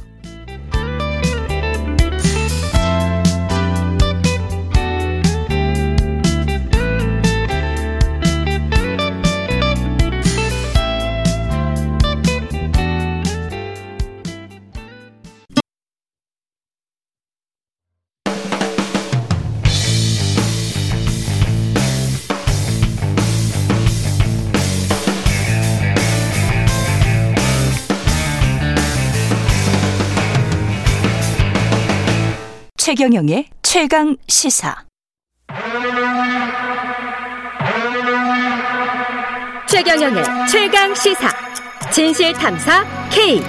최경영의 최강 시사. 최경영의 최강 시사. 진실 탐사 K.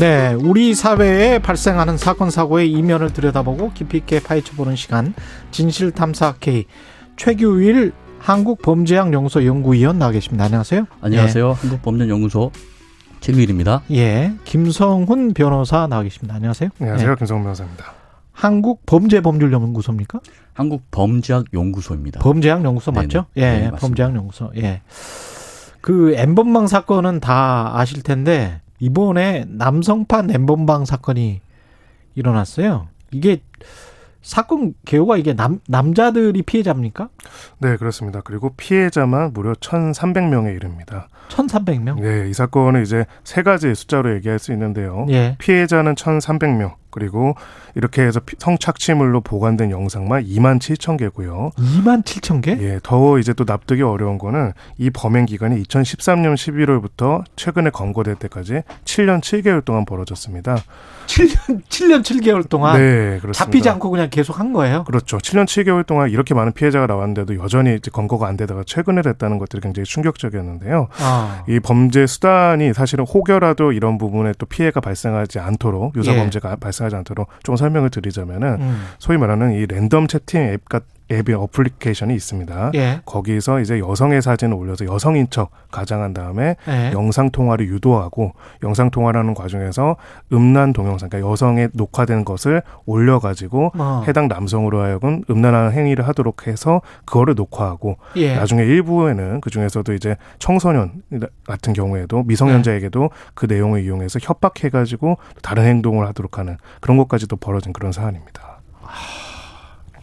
네, 우리 사회에 발생하는 사건 사고의 이면을 들여다보고 깊이 있게 파헤쳐보는 시간 진실 탐사 K 최규일 한국범죄학연구소 연구위원 나와 계십니다. 안녕하세요. 안녕하세요. 한국법률연구소 최규일입니다. 예, 예. 김성훈 변호사 나와 계십니다. 안녕하세요. 안녕하세요. 예. 김성훈 변호사입니다. 한국 범죄법률연구소입니까? 한국 범죄학연구소입니다. 범죄학연구소 맞죠? 네네. 예, 네, 맞습니다. 범죄학연구소. 예. 그 엠번방 사건은 다 아실 텐데 이번에 남성판 엠번방 사건이 일어났어요. 이게 사건 개요가 이게 남 남자들이 피해자입니까? 네, 그렇습니다. 그리고 피해자만 무려 1,300명에 이릅니다. 1,300명? 네, 이 사건은 이제 세 가지 숫자로 얘기할 수 있는데요. 예. 피해자는 1,300명, 그리고 이렇게 해서 피- 성착취물로 보관된 영상만 2만 7천 개고요. 2만 7천 개? 예, 더 이제 또 납득이 어려운 거는 이 범행 기간이 2013년 11월부터 최근에 검거될 때까지 7년 7개월 동안 벌어졌습니다. 7년 7년 7개월 동안 네, 그렇습니다. 잡히지 않고 그냥 계속 한 거예요. 그렇죠. 7년 7개월 동안 이렇게 많은 피해자가 나왔는데도 여전히 이제 검거가 안 되다가 최근에 됐다는 것들이 굉장히 충격적이었는데요. 아. 이 범죄 수단이 사실은 혹여라도 이런 부분에 또 피해가 발생하지 않도록 유사 예. 범죄가 발생하지 않도록 좀 설명을 드리자면은 음. 소위 말하는 이 랜덤 채팅 앱 같 앱이 어플리케이션이 있습니다. 예. 거기서 이제 여성의 사진을 올려서 여성인 척 가장한 다음에 예. 영상 통화를 유도하고 영상 통화라는 과정에서 음란 동영상, 그러니까 여성의 녹화된 것을 올려가지고 어. 해당 남성으로 하여금 음란한 행위를 하도록 해서 그거를 녹화하고 예. 나중에 일부에는 그 중에서도 이제 청소년 같은 경우에도 미성년자에게도 그 내용을 이용해서 협박해가지고 다른 행동을 하도록 하는 그런 것까지도 벌어진 그런 사안입니다.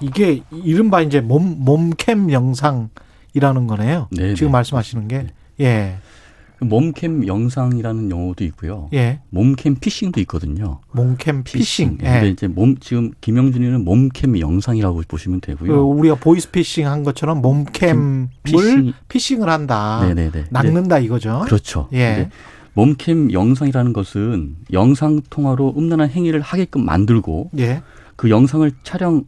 이게 이른바 이제 몸 몸캠 영상이라는 거네요. 네, 지금 네. 말씀하시는 게 예. 몸캠 영상이라는 용어도 있고요. 예. 몸캠 피싱도 있거든요. 몸캠 피싱. 예. 근데 예. 이제 몸 지금 김영준이는 몸캠 영상이라고 보시면 그 되고요. 우리가 보이스 피싱 한 것처럼 몸캠을 피싱. 피싱을 한다. 네네네. 낚는다 이거죠. 그렇죠. 예. 근데 몸캠 영상이라는 것은 영상 통화로 음란한 행위를 하게끔 만들고 예. 그 영상을 촬영을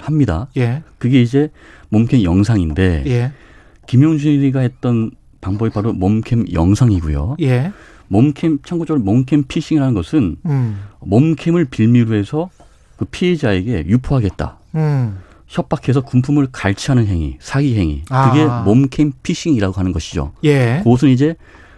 합니다. 예. 그게 이제 몸캠 영상인데 예. 김영준이가 했던 방법이 바로 몸캠 영상이고요. 예. 몸캠 참고적으로 몸캠 피싱이라는 것은 음. 몸캠을 빌미로 해서 그 피해자에게 유포하겠다. 음. 협박해서 금품을 갈취하는 행위, 사기 행위. 아. 그게 몸캠 피싱이라고 하는 것이죠. 예. 그것은 이제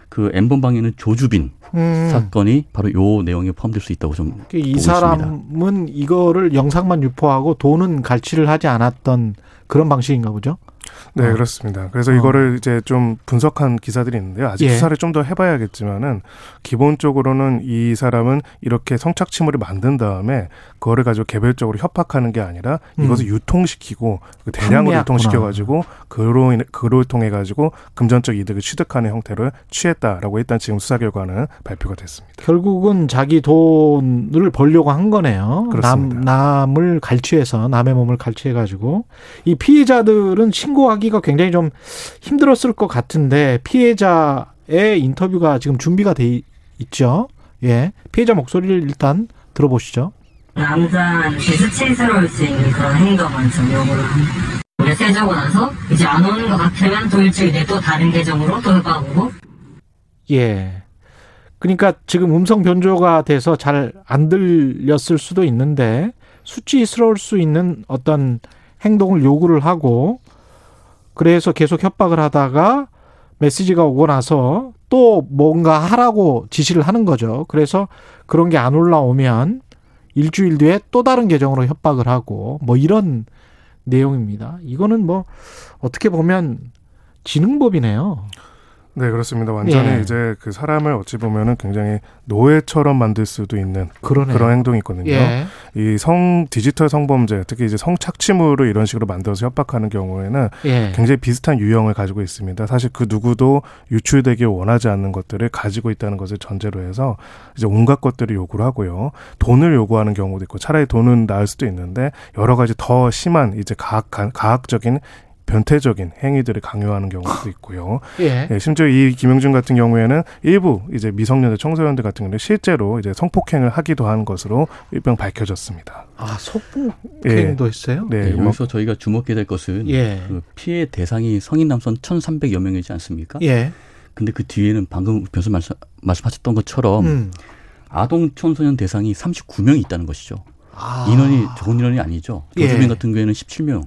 그 N번방에는 조주빈 음. 사건이 바로 요 내용에 포함될 수 있다고 좀그이 보고 있습니다. 사람은 이거를 영상만 유포하고 돈은 갈취를 하지 않았던 그런 방식인가 보죠. 네, 어. 그렇습니다. 그래서 어. 이거를 이제 좀 분석한 기사들이 있는데요. 아직 예. 수사를 좀 더 해봐야겠지만은 기본적으로는 이 사람은 이렇게 성착취물을 만든 다음에 그거를 가지고 개별적으로 협박하는 게 아니라 이것을 음. 유통시키고 그 대량으로 판매했구나. 유통시켜가지고 그로 인해 그로 통해 가지고 금전적 이득을 취득하는 형태를 취했다라고 일단 지금 수사 결과는 발표가 됐습니다. 결국은 자기 돈을 벌려고 한 거네요. 남, 그렇습니다. 남을 갈취해서 남의 몸을 갈취해가지고 이 피해자들은 신고 하기가 굉장히 좀 힘들었을 것 같은데 피해자의 인터뷰가 지금 준비가 돼 있- 있죠. 예, 피해자 목소리를 일단 들어보시죠. 남자한테 수치스러울 수 있는 그런 행동은 좀 요구를 합니다. 메시지하고 나서 이제 안 오는 것 같으면 또 일주일 뒤에 또 다른 계정으로 또 해봐보고 예. 그러니까 지금 음성 변조가 돼서 잘 안 들렸을 수도 있는데 수치스러울 수 있는 어떤 행동을 요구를 하고 그래서 계속 협박을 하다가 메시지가 오고 나서 또 뭔가 하라고 지시를 하는 거죠. 그래서 그런 게 안 올라오면 일주일 뒤에 또 다른 계정으로 협박을 하고 뭐 이런 내용입니다. 이거는 뭐 어떻게 보면 지능법이네요. 네, 그렇습니다. 완전히 예. 이제 그 사람을 어찌 보면은 굉장히 노예처럼 만들 수도 있는 그러네요. 그런 행동이 있거든요. 예. 이성 디지털 성범죄, 특히 이제 성착취물을 이런 식으로 만들어서 협박하는 경우에는 예. 굉장히 비슷한 유형을 가지고 있습니다. 사실 그 누구도 유출되길 원하지 않는 것들을 가지고 있다는 것을 전제로 해서 이제 온갖 것들을 요구를 하고요. 돈을 요구하는 경우도 있고 차라리 돈은 나을 수도 있는데 여러 가지 더 심한 이제 가학한 가학적인 변태적인 행위들을 강요하는 경우도 있고요. 예. 예, 심지어 이 김영준 같은 경우에는 일부 이제 미성년자 청소년들 같은 경우는 실제로 이제 성폭행을 하기도 한 것으로 일병 밝혀졌습니다. 아, 성폭행도 했어요? 네, 네, 뭐- 여기서 저희가 주목해야 될 것은 예. 그 피해 대상이 성인 남성 1,300여 명이지 않습니까? 예. 근데 그 뒤에는 방금 변수 말씀, 말씀하셨던 것처럼 음. 아동 청소년 대상이 39명이 있다는 것이죠. 아. 인원이 적은 인원이 아니죠. 예. 조주빈 같은 경우에는 17명.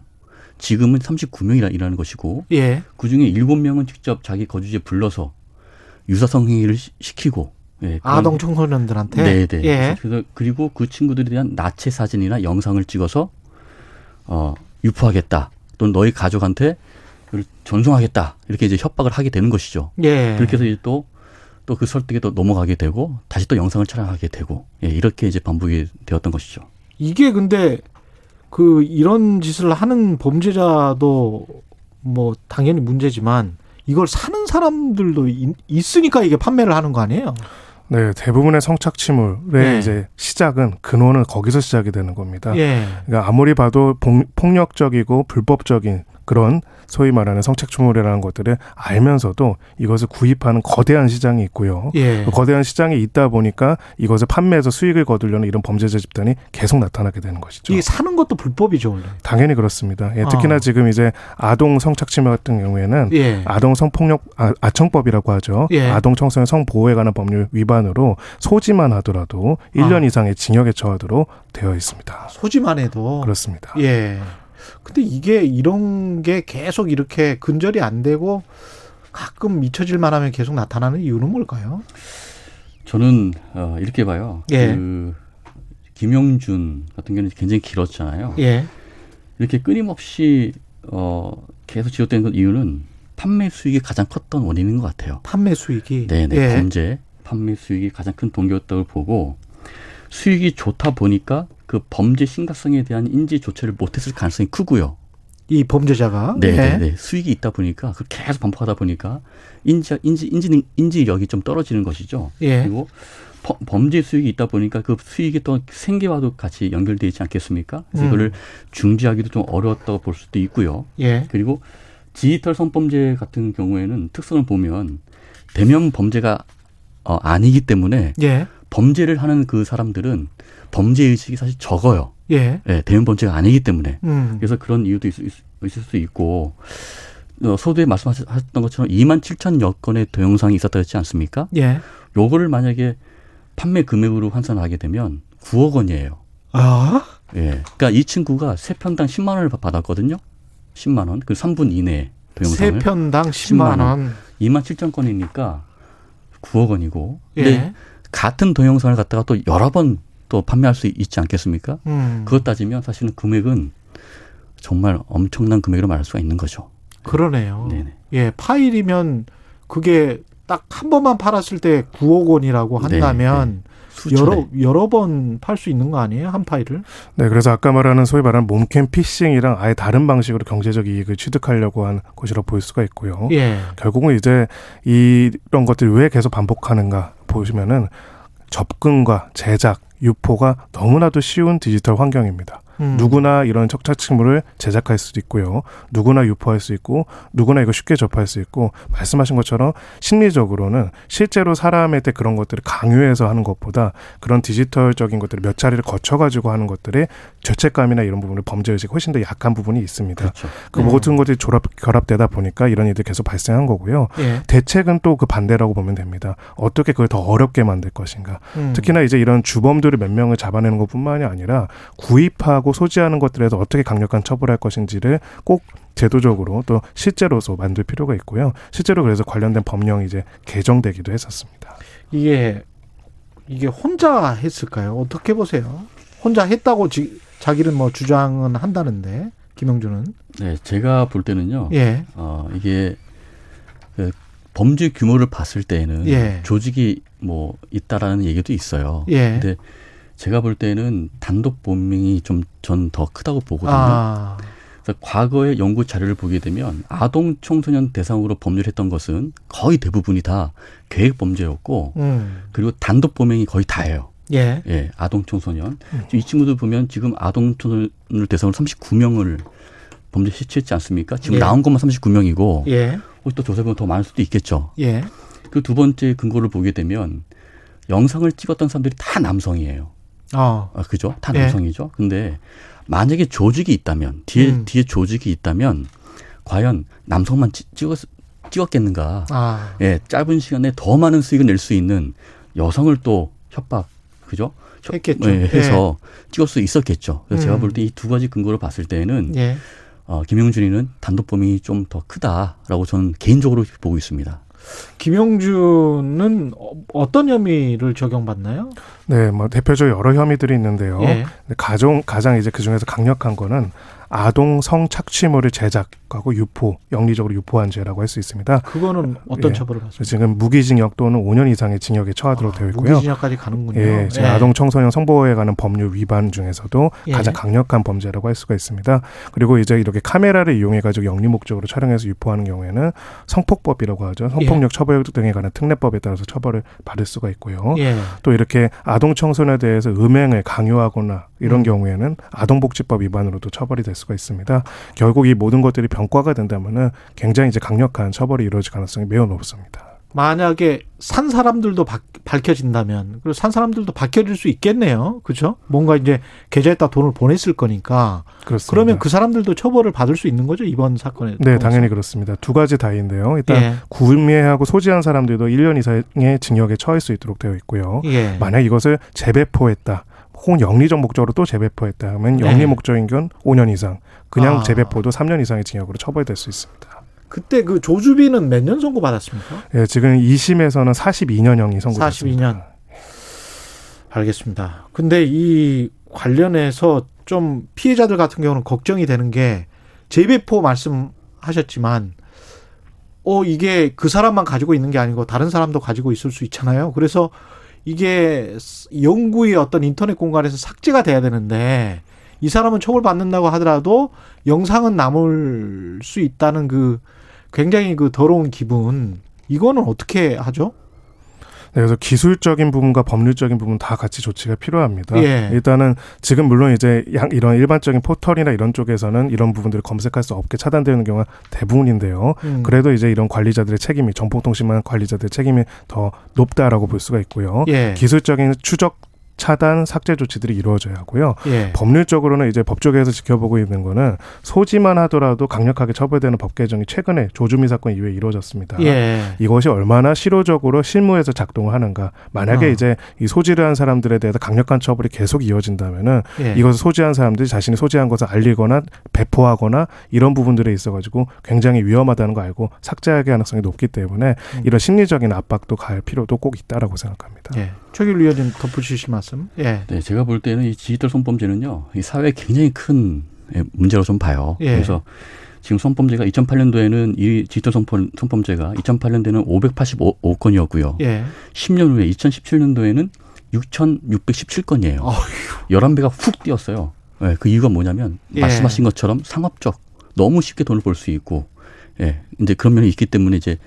지금은 39명이라는 것이고 예. 그중에 7명은 직접 자기 거주지에 불러서 유사성 행위를 시- 시키고 예, 아동 청소년들한테. 네, 네. 예. 그래서 그리고 그 친구들에 대한 나체 사진이나 영상을 찍어서 어, 유포하겠다. 또는 너희 가족한테 전송하겠다. 이렇게 이제 협박을 하게 되는 것이죠. 예. 그렇게 해서 이제 또 또 그 설득에 또 넘어가게 되고 다시 또 영상을 촬영하게 되고 예, 이렇게 이제 반복이 되었던 것이죠. 이게 근데 그 이런 짓을 하는 범죄자도 뭐 당연히 문제지만 이걸 사는 사람들도 있- 있으니까 이게 판매를 하는 거 아니에요? 네, 대부분의 성착취물의 네. 이제 시작은 근원은 거기서 시작이 되는 겁니다. 예. 그러니까 아무리 봐도 폭- 폭력적이고 불법적인 그런 소위 말하는 성착취물이라는 것들을 알면서도 이것을 구입하는 거대한 시장이 있고요. 예. 그 거대한 시장이 있다 보니까 이것을 판매해서 수익을 거두려는 이런 범죄자 집단이 계속 나타나게 되는 것이죠. 이게 사는 것도 불법이죠 원래. 당연히 그렇습니다. 예, 특히나 어. 지금 이제 아동 성착취물 같은 경우에는 예. 아동 성폭력 아, 아청법이라고 하죠. 예. 아동 청소년 성보호에 관한 법률 위반으로 소지만 하더라도 1년 아. 이상의 징역에 처하도록 되어 있습니다. 소지만 해도 그렇습니다. 예. 근데 이게 이런 게 계속 이렇게 근절이 안 되고 가끔 잊혀질 만 하면 계속 나타나는 이유는 뭘까요? 저는 어, 이렇게 봐요. 예. 그 김용준 같은 경우는 굉장히 길었잖아요. 예. 이렇게 끊임없이 어, 계속 지속된 그 이유는 판매 수익이 가장 컸던 원인인 것 같아요. 판매 수익이 네네 예. 범죄 판매 수익이 가장 큰 동기였다고 보고 수익이 좋다 보니까 그 범죄 심각성에 대한 인지 조치를 못했을 가능성이 크고요. 이 범죄자가 네네네 예. 수익이 있다 보니까 그 계속 반복하다 보니까 인지 인지 인지 인지력이 좀 떨어지는 것이죠. 예. 그리고 범- 범죄 수익이 있다 보니까 그 수익이 또 생계와도 같이 연결되어 있지 않겠습니까? 그래서 음. 이거를 중지하기도 좀 어려웠다고 볼 수도 있고요. 예. 그리고 디지털 성범죄 같은 경우에는 특성을 보면 대면 범죄가 어, 아니기 때문에 예. 범죄를 하는 그 사람들은 범죄 의식이 사실 적어요. 예. 예, 대면 범죄가 아니기 때문에. 음. 그래서 그런 이유도 있, 있, 있을 수 있고 어, 소두에 말씀하셨던 것처럼 2만 7천여 건의 동영상이 있었다 했지 않습니까? 예. 요거를 만약에 판매 금액으로 환산하게 되면 9억 원이에요. 아. 예. 그러니까 이 친구가 세 편당 10만 원을 받- 받았거든요. 10만 원. 그 3분 이내 동영상을. 세 편당 10만 원. 2만 7천 건이니까 9억 원이고. 예. 같은 동영상을 갖다가 또 여러 번 또 판매할 수 있지 않겠습니까? 음. 그것 따지면 사실은 금액은 정말 엄청난 금액으로 말할 수가 있는 거죠. 그러네요. 네네. 예, 파일이면 그게 딱 한 번만 팔았을 때 9억 원이라고 네, 한다면 수천에. 여러 여러 번 팔 수 있는 거 아니에요? 한 파일을? 네, 그래서 아까 말하는 소위 말하는 몸캠 피싱이랑 아예 다른 방식으로 경제적 이익을 취득하려고 한 것이라고 볼 수가 있고요. 예. 결국은 이제 이런 것들이 왜 계속 반복하는가 보시면은 접근과 제작, 유포가 너무나도 쉬운 디지털 환경입니다. 음. 누구나 이런 척착식물을 제작할 수도 있고요. 누구나 유포할 수 있고 누구나 이거 쉽게 접할 수 있고 말씀하신 것처럼 심리적으로는 실제로 사람한테 그런 것들을 강요해서 하는 것보다 그런 디지털적인 것들을 몇 차례를 거쳐 가지고 하는 것들의 죄책감이나 이런 부분을 범죄 의식 훨씬 더 약한 부분이 있습니다. 그렇죠. 그 음. 모든 것들이 졸업, 결합되다 보니까 이런 일들이 계속 발생한 거고요. 예. 대책은 또 그 반대라고 보면 됩니다. 어떻게 그걸 더 어렵게 만들 것인가. 음. 특히나 이제 이런 주범들을 몇 명을 잡아내는 것뿐만이 아니라 구입하고 소지하는 것들에서 어떻게 강력한 처벌할 것인지를 꼭 제도적으로 또 실제로서 만들 필요가 있고요. 실제로 그래서 관련된 법령이 이제 개정되기도 했었습니다. 이게 이게 혼자 했을까요? 어떻게 보세요? 혼자 했다고 지, 자기는 뭐 주장은 한다는데 김영준은 네, 제가 볼 때는요. 예. 어, 이게 그 범죄 규모를 봤을 때에는 예. 조직이 뭐 있다라는 얘기도 있어요. 예. 근데 제가 볼 때는 단독 범행이 좀 전 더 크다고 보거든요. 아. 그래서 과거의 연구 자료를 보게 되면 아동 청소년 대상으로 법률 했던 것은 거의 대부분이 다 계획 범죄였고 음. 그리고 단독 범행이 거의 다예요. 예. 예, 아동 청소년. 이 친구들 보면 지금 아동 청소년을 대상으로 39명을 범죄 시취했지 않습니까? 지금 예. 나온 것만 39명이고 예. 혹시 또 조사해보면 더 많을 수도 있겠죠. 예. 그 두 번째 근거를 보게 되면 영상을 찍었던 사람들이 다 남성이에요. 어. 아, 그죠? 다 예. 남성이죠. 근데 만약에 조직이 있다면 뒤에 음. 뒤에 조직이 있다면 과연 남성만 찍, 찍었, 찍었겠는가? 아. 예, 짧은 시간에 더 많은 수익을 낼 수 있는 여성을 또 협박, 그죠? 협- 했겠죠. 예, 해서 찍을 수 있었겠죠. 그래서 제가 음. 볼때 이 두 가지 근거를 봤을 때는 예. 어, 김용준이는 단독 범행이 좀더 크다라고 저는 개인적으로 보고 있습니다. 김영준은 어- 어떤 혐의를 적용받나요? 네, 뭐 대표적으로 여러 혐의들이 있는데요. 예. 가장 가장 이제 그 중에서 강력한 거는 아동 성착취물을 제작하고 유포, 영리적으로 유포한 죄라고 할 수 있습니다. 그거는 어떤 예. 처벌을 받습니까? 지금 무기징역 또는 5년 이상의 징역에 처하도록 되어 있고요. 무기징역까지 가는군요. 예, 지금 예. 아동 청소년 성보호에 관한 법률 위반 중에서도 예. 가장 강력한 범죄라고 할 수가 있습니다. 그리고 이제 이렇게 카메라를 이용해 가지고 영리 목적으로 촬영해서 유포하는 경우에는 성폭법이라고 하죠. 성폭력 처벌 등에 관한 특례법에 따라서 처벌을 받을 수가 있고요. 예. 또 이렇게 아동 청소년에 대해서 음행을 강요하거나 이런 음. 경우에는 아동복지법 위반으로도 처벌이 될 수가 있습니다. 결국 이 모든 것들이 병과가 된다면은 굉장히 이제 강력한 처벌이 이루어질 가능성이 매우 높습니다. 만약에 산 사람들도 박- 밝혀진다면 그리고 산 사람들도 밝혀질 수 있겠네요. 그렇죠? 뭔가 이제 계좌에다 돈을 보냈을 거니까. 그렇습니다. 그러면 그 사람들도 처벌을 받을 수 있는 거죠 이번 사건에. 네, 당연히 그렇습니다. 두 가지 다인데요. 일단 예. 구매하고 소지한 사람들도 1년 이상의 징역에 처할 수 있도록 되어 있고요. 예. 만약 이것을 재배포했다. 혹은 영리적 목적으로 또 재배포했다 하면 네. 영리 목적인 건 5년 이상, 그냥 아. 재배포도 3년 이상의 징역으로 처벌될 수 있습니다. 그때 그 조주빈은 몇 년 선고 받았습니까? 예, 지금 2심에서는 42년형이 선고됐습니다. 42년. 알겠습니다. 근데 이 관련해서 좀 피해자들 같은 경우는 걱정이 되는 게 재배포 말씀하셨지만 어 이게 그 사람만 가지고 있는 게 아니고 다른 사람도 가지고 있을 수 있잖아요. 그래서 이게 영구의 어떤 인터넷 공간에서 삭제가 돼야 되는데 이 사람은 처벌받는다고 하더라도 영상은 남을 수 있다는 그 굉장히 그 더러운 기분 이거는 어떻게 하죠? 네, 그래서 기술적인 부분과 법률적인 부분 다 같이 조치가 필요합니다. 예. 일단은 지금 물론 이제 양- 이런 일반적인 포털이나 이런 쪽에서는 이런 부분들을 검색할 수 없게 차단되는 경우가 대부분인데요. 음. 그래도 이제 이런 관리자들의 책임이 정보통신망 관리자들의 책임이 더 높다라고 볼 수가 있고요. 예. 기술적인 추적 차단 삭제 조치들이 이루어져야 하고요. 예. 법률적으로는 이제 법조계에서 지켜보고 있는 거는 소지만 하더라도 강력하게 처벌되는 법 개정이 최근에 조주미 사건 이후에 이루어졌습니다. 예. 이것이 얼마나 실효적으로 실무에서 작동을 하는가. 만약에 어. 이제 이 소지를 한 사람들에 대해서 강력한 처벌이 계속 이어진다면은 예. 이것을 소지한 사람들이 자신이 소지한 것을 알리거나 배포하거나 이런 부분들에 있어 가지고 굉장히 위험하다는 거 알고 삭제할 가능성이 높기 때문에 음. 이런 심리적인 압박도 가할 필요도 꼭 있다라고 생각합니다. 예. 최길 위원님 덧붙이실 말씀. 예. 네, 제가 볼 때는 이 디지털 성범죄는요, 이 사회에 굉장히 큰 예, 문제로 좀 봐요. 예. 그래서 지금 성범죄가 2008년도에는 이 디지털 성범, 성범죄가 2008년도에는 585건이었고요. 예. 10년 후에 2017년도에는 6,617건이에요. 어휴. 11배가 훅 뛰었어요. 예, 그 이유가 뭐냐면 예. 말씀하신 것처럼 상업적 너무 쉽게 돈을 벌 수 있고 예, 이제 그런 면이 있기 때문에 이제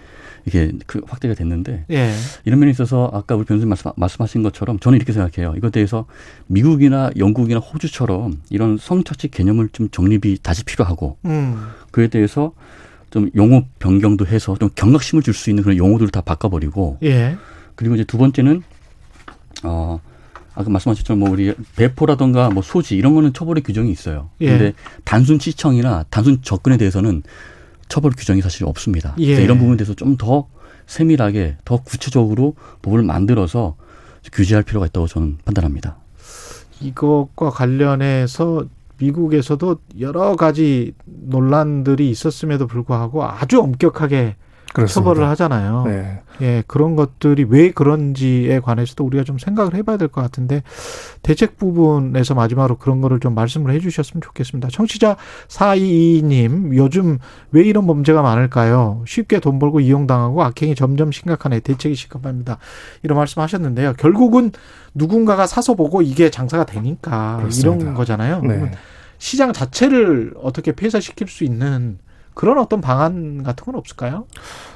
이게 그 확대가 됐는데 예. 이런 면에 있어서 아까 우리 변호사님 말씀, 말씀하신 것처럼 저는 이렇게 생각해요. 이것에 대해서 미국이나 영국이나 호주처럼 이런 성착취 개념을 좀 정립이 다시 필요하고 음. 그에 대해서 좀 용어 변경도 해서 좀 경각심을 줄 수 있는 그런 용어들을 다 바꿔버리고 예. 그리고 이제 두 번째는 어 아까 말씀하셨처럼 뭐 우리 배포라던가 뭐 소지 이런 거는 처벌의 규정이 있어요. 예. 근데 단순 시청이나 단순 접근에 대해서는 처벌 규정이 사실 없습니다. 예. 이런 부분에 대해서 좀 더 세밀하게 더 구체적으로 법을 만들어서 규제할 필요가 있다고 저는 판단합니다. 이것과 관련해서 미국에서도 여러 가지 논란들이 있었음에도 불구하고 아주 엄격하게 그렇습니다. 처벌을 하잖아요. 네. 예, 그런 것들이 왜 그런지에 관해서도 우리가 좀 생각을 해봐야 될 것 같은데 대책 부분에서 마지막으로 그런 거를 좀 말씀을 해주셨으면 좋겠습니다. 청취자 422님 요즘 왜 이런 범죄가 많을까요? 쉽게 돈 벌고 이용당하고 악행이 점점 심각하네. 대책이 심각합니다. 이런 말씀하셨는데요. 결국은 누군가가 사서 보고 이게 장사가 되니까 그렇습니다. 이런 거잖아요. 네. 시장 자체를 어떻게 폐쇄시킬 수 있는 그런 어떤 방안 같은 건 없을까요?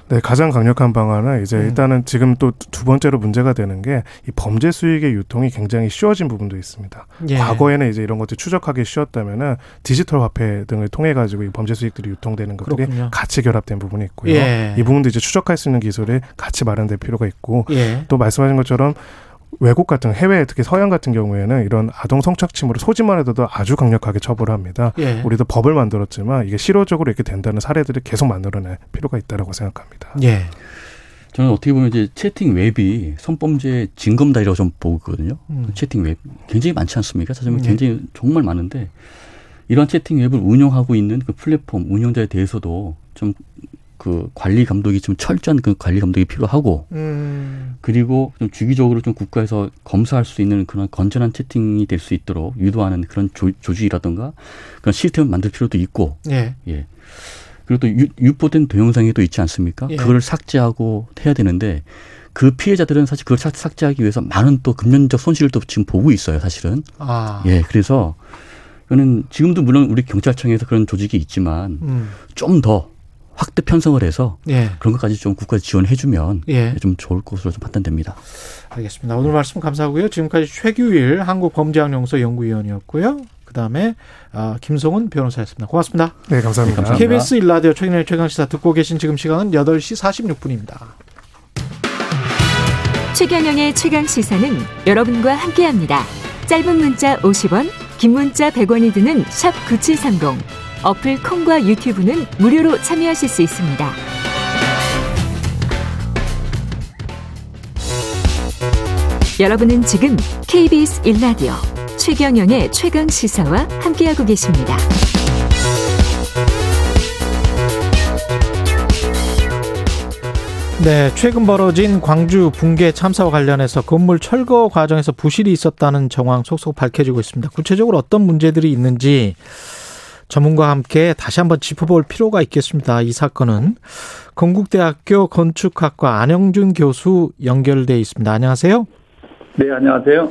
네, 가장 강력한 방안은 이제 음. 일단은 지금 또 두 번째로 문제가 되는 게 이 범죄 수익의 유통이 굉장히 쉬워진 부분도 있습니다. 예. 과거에는 이제 이런 것들 추적하기 쉬웠다면은 디지털 화폐 등을 통해 가지고 이 범죄 수익들이 유통되는 것들이 그렇군요. 같이 결합된 부분이 있고요. 예. 이 부분도 이제 추적할 수 있는 기술이 같이 마련될 필요가 있고 예. 또 말씀하신 것처럼 외국 같은 해외 특히 서양 같은 경우에는 이런 아동 성착취물을 소지만 해도 아주 강력하게 처벌합니다. 예. 우리도 법을 만들었지만 이게 실효적으로 이렇게 된다는 사례들을 계속 만들어낼 필요가 있다라고 생각합니다. 예. 저는 어떻게 보면 이제 채팅 앱이 성범죄 징검다리라고 좀 보거든요. 음. 채팅 앱 굉장히 많지 않습니까? 찾으면 네. 굉장히 정말 많은데 이런 채팅 웹을 운영하고 있는 그 플랫폼 운영자에 대해서도 좀 그 관리 감독이 좀 철저한 그 관리 감독이 필요하고 음. 그리고 좀 주기적으로 좀 국가에서 검사할 수 있는 그런 건전한 채팅이 될 수 있도록 유도하는 그런 조, 조직이라든가 그런 시스템을 만들 필요도 있고 예. 예. 그리고 또 유, 유포된 동영상이 또 있지 않습니까? 예. 그걸 삭제하고 해야 되는데 그 피해자들은 사실 그걸 삭- 삭제하기 위해서 많은 또 금전적 손실을 또 지금 보고 있어요, 사실은. 아. 예, 그래서 저는 지금도 물론 우리 경찰청에서 그런 조직이 있지만 음. 좀더 확대 편성을 해서 예. 그런 것까지 좀 국가 지원해주면 예. 좀 좋을 것으로 좀 판단됩니다. 알겠습니다. 오늘 말씀 감사하고요. 지금까지 최규일 한국범죄학용서 연구위원이었고요. 그다음에 아, 김성훈 변호사였습니다. 고맙습니다. 네, 감사합니다. KBS 일라디오 최근의 최강시사 듣고 계신 지금 시간은 8시 46분입니다. 최경영의 최강 시사는 여러분과 함께합니다. 짧은 문자 50원, 긴 문자 100원이 드는 샵 9730. 어플 콩과 유튜브는 무료로 참여하실 수 있습니다. 여러분은 지금 KBS 1라디오 최경영의 최강 시사와 함께하고 계십니다. 네, 최근 벌어진 광주 붕괴 참사와 관련해서 건물 철거 과정에서 부실이 있었다는 정황 속속 밝혀지고 있습니다. 구체적으로 어떤 문제들이 있는지 전문가와 함께 다시 한번 짚어볼 필요가 있겠습니다. 이 사건은 건국대학교 건축학과 안영준 교수 연결돼 있습니다. 안녕하세요. 네, 안녕하세요.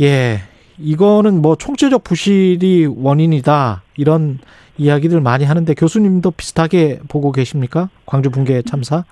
예, 이거는 뭐 총체적 부실이 원인이다 이런 이야기들 많이 하는데 교수님도 비슷하게 보고 계십니까? 광주 붕괴 참사?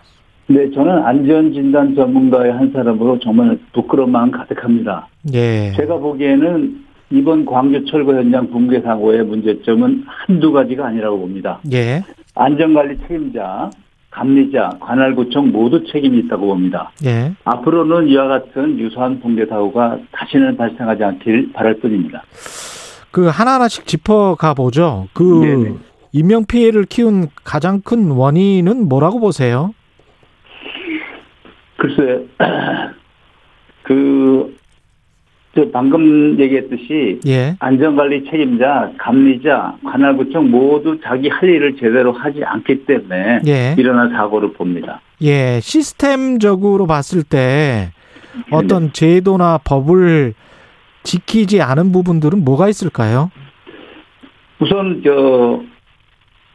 네, 저는 안전진단 전문가의 한 사람으로 정말 부끄러운 마음 가득합니다. 예. 제가 보기에는 이번 광주 철거 현장 붕괴 사고의 문제점은 한두 가지가 아니라고 봅니다. 예. 안전관리 책임자, 감리자, 관할구청 모두 책임이 있다고 봅니다. 예. 앞으로는 이와 같은 유사한 붕괴 사고가 다시는 발생하지 않길 바랄 뿐입니다. 그 하나하나씩 짚어가 보죠. 그 인명 피해를 키운 가장 큰 원인은 뭐라고 보세요? 글쎄, 그, 저 방금 얘기했듯이 예. 안전관리 책임자, 감리자, 관할구청 모두 자기 할 일을 제대로 하지 않기 때문에 예. 일어난 사고를 봅니다. 예, 시스템적으로 봤을 때 어떤 제도나 법을 지키지 않은 부분들은 뭐가 있을까요? 우선 저,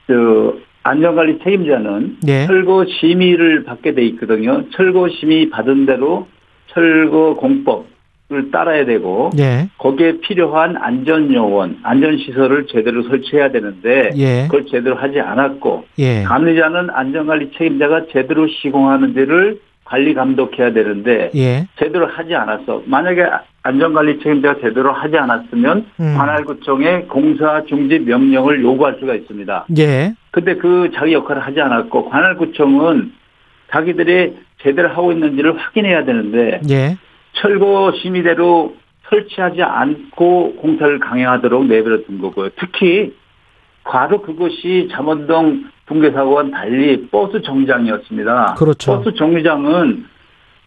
저 안전관리 책임자는 예. 철거 심의를 받게 돼 있거든요. 철거 심의 받은 대로 철거 공법 을 따라야 되고 예. 거기에 필요한 안전 요원, 안전 시설을 제대로 설치해야 되는데 예. 그걸 제대로 하지 않았고 예. 감리자는 안전관리 책임자가 제대로 시공하는지를 관리 감독해야 되는데 예. 제대로 하지 않았어. 만약에 안전관리 책임자가 제대로 하지 않았으면 음. 관할구청에 공사 중지 명령을 요구할 수가 있습니다. 예. 근데 그 자기 역할을 하지 않았고 관할구청은 자기들이 제대로 하고 있는지를 확인해야 되는데 예. 철거 심의대로 설치하지 않고 공사를 강행하도록 내버려 둔 거고요. 특히 바로 그것이 잠원동 붕괴 사고와는 달리 버스 정류장이었습니다. 그렇죠. 버스 정류장은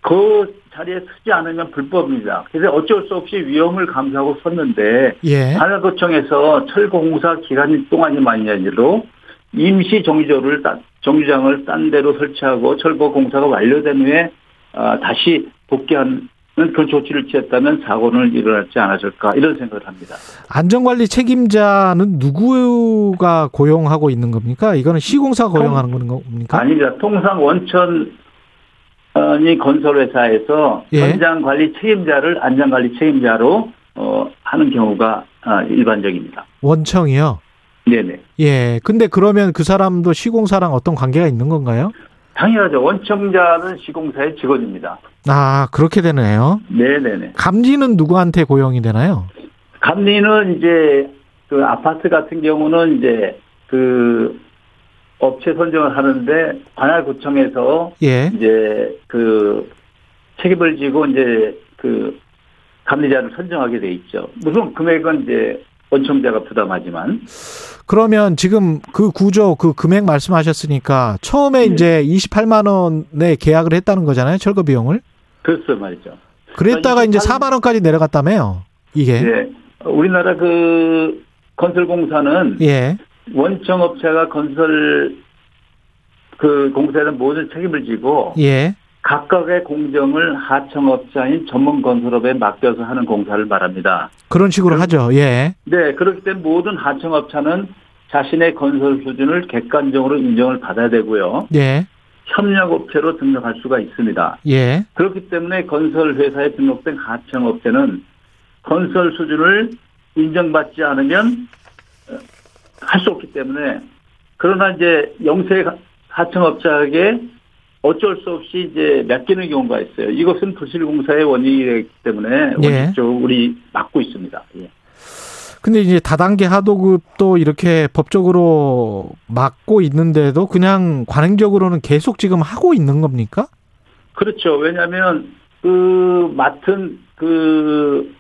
그 자리에 서지 않으면 불법입니다. 그래서 어쩔 수 없이 위험을 감수하고 섰는데 예. 관할구청에서 철거 공사 기간 동안이만이라도 임시 정류장을 따- 정류장을 딴 데로 설치하고 철거 공사가 완료된 후에 아, 다시 복귀하는 그런 조치를 취했다면 사고는 일어났지 않았을까 이런 생각을 합니다. 안전관리 책임자는 누구가 고용하고 있는 겁니까? 이거는 시공사 고용하는 겁니까? 아닙니다. 통상 원천이 건설회사에서 예. 현장 관리 책임자를 안전관리 책임자로 어, 하는 경우가 아, 일반적입니다. 원청이요. 네네. 예. 근데 그러면 그 사람도 시공사랑 어떤 관계가 있는 건가요? 당연하죠. 원청자는 시공사의 직원입니다. 아, 그렇게 되네요. 네네네. 감지는 누구한테 고용이 되나요? 감리는 이제 그 아파트 같은 경우는 이제 그 업체 선정을 하는데 관할구청에서 예. 이제 그 책임을 지고 이제 그 감리자를 선정하게 돼 있죠. 물론 금액은 이제 원청자가 부담하지만 그러면 지금 그 구조 그 금액 말씀하셨으니까 처음에 네. 이제 28만 원에 계약을 했다는 거잖아요. 철거 비용을. 그렇죠 말이죠. 그랬다가 이제 28 4만 원까지 내려갔다며요. 이게. 예. 우리나라 그 건설공사는 예. 원청업체가 건설 그 공사는 모든 책임을 지고 예. 각각의 공정을 하청업자인 전문 건설업에 맡겨서 하는 공사를 말합니다. 그런 식으로 하죠. 예. 네, 그렇기 때문에 모든 하청업자는 자신의 건설 수준을 객관적으로 인정을 받아야 되고요. 예. 협력업체로 등록할 수가 있습니다. 예. 그렇기 때문에 건설회사에 등록된 하청업체는 건설 수준을 인정받지 않으면 어, 할수 없기 때문에 그러나 이제 영세 하청업자에게 어쩔 수 없이 이제 맡기는 경우가 있어요. 이것은 부실공사의 원인이기 때문에 예. 원칙적으로 우리 막고 있습니다. 예. 근데 이제 다단계 하도급도 이렇게 법적으로 막고 있는데도 그냥 관행적으로는 계속 지금 하고 있는 겁니까? 그렇죠. 왜냐하면 그 맡은 그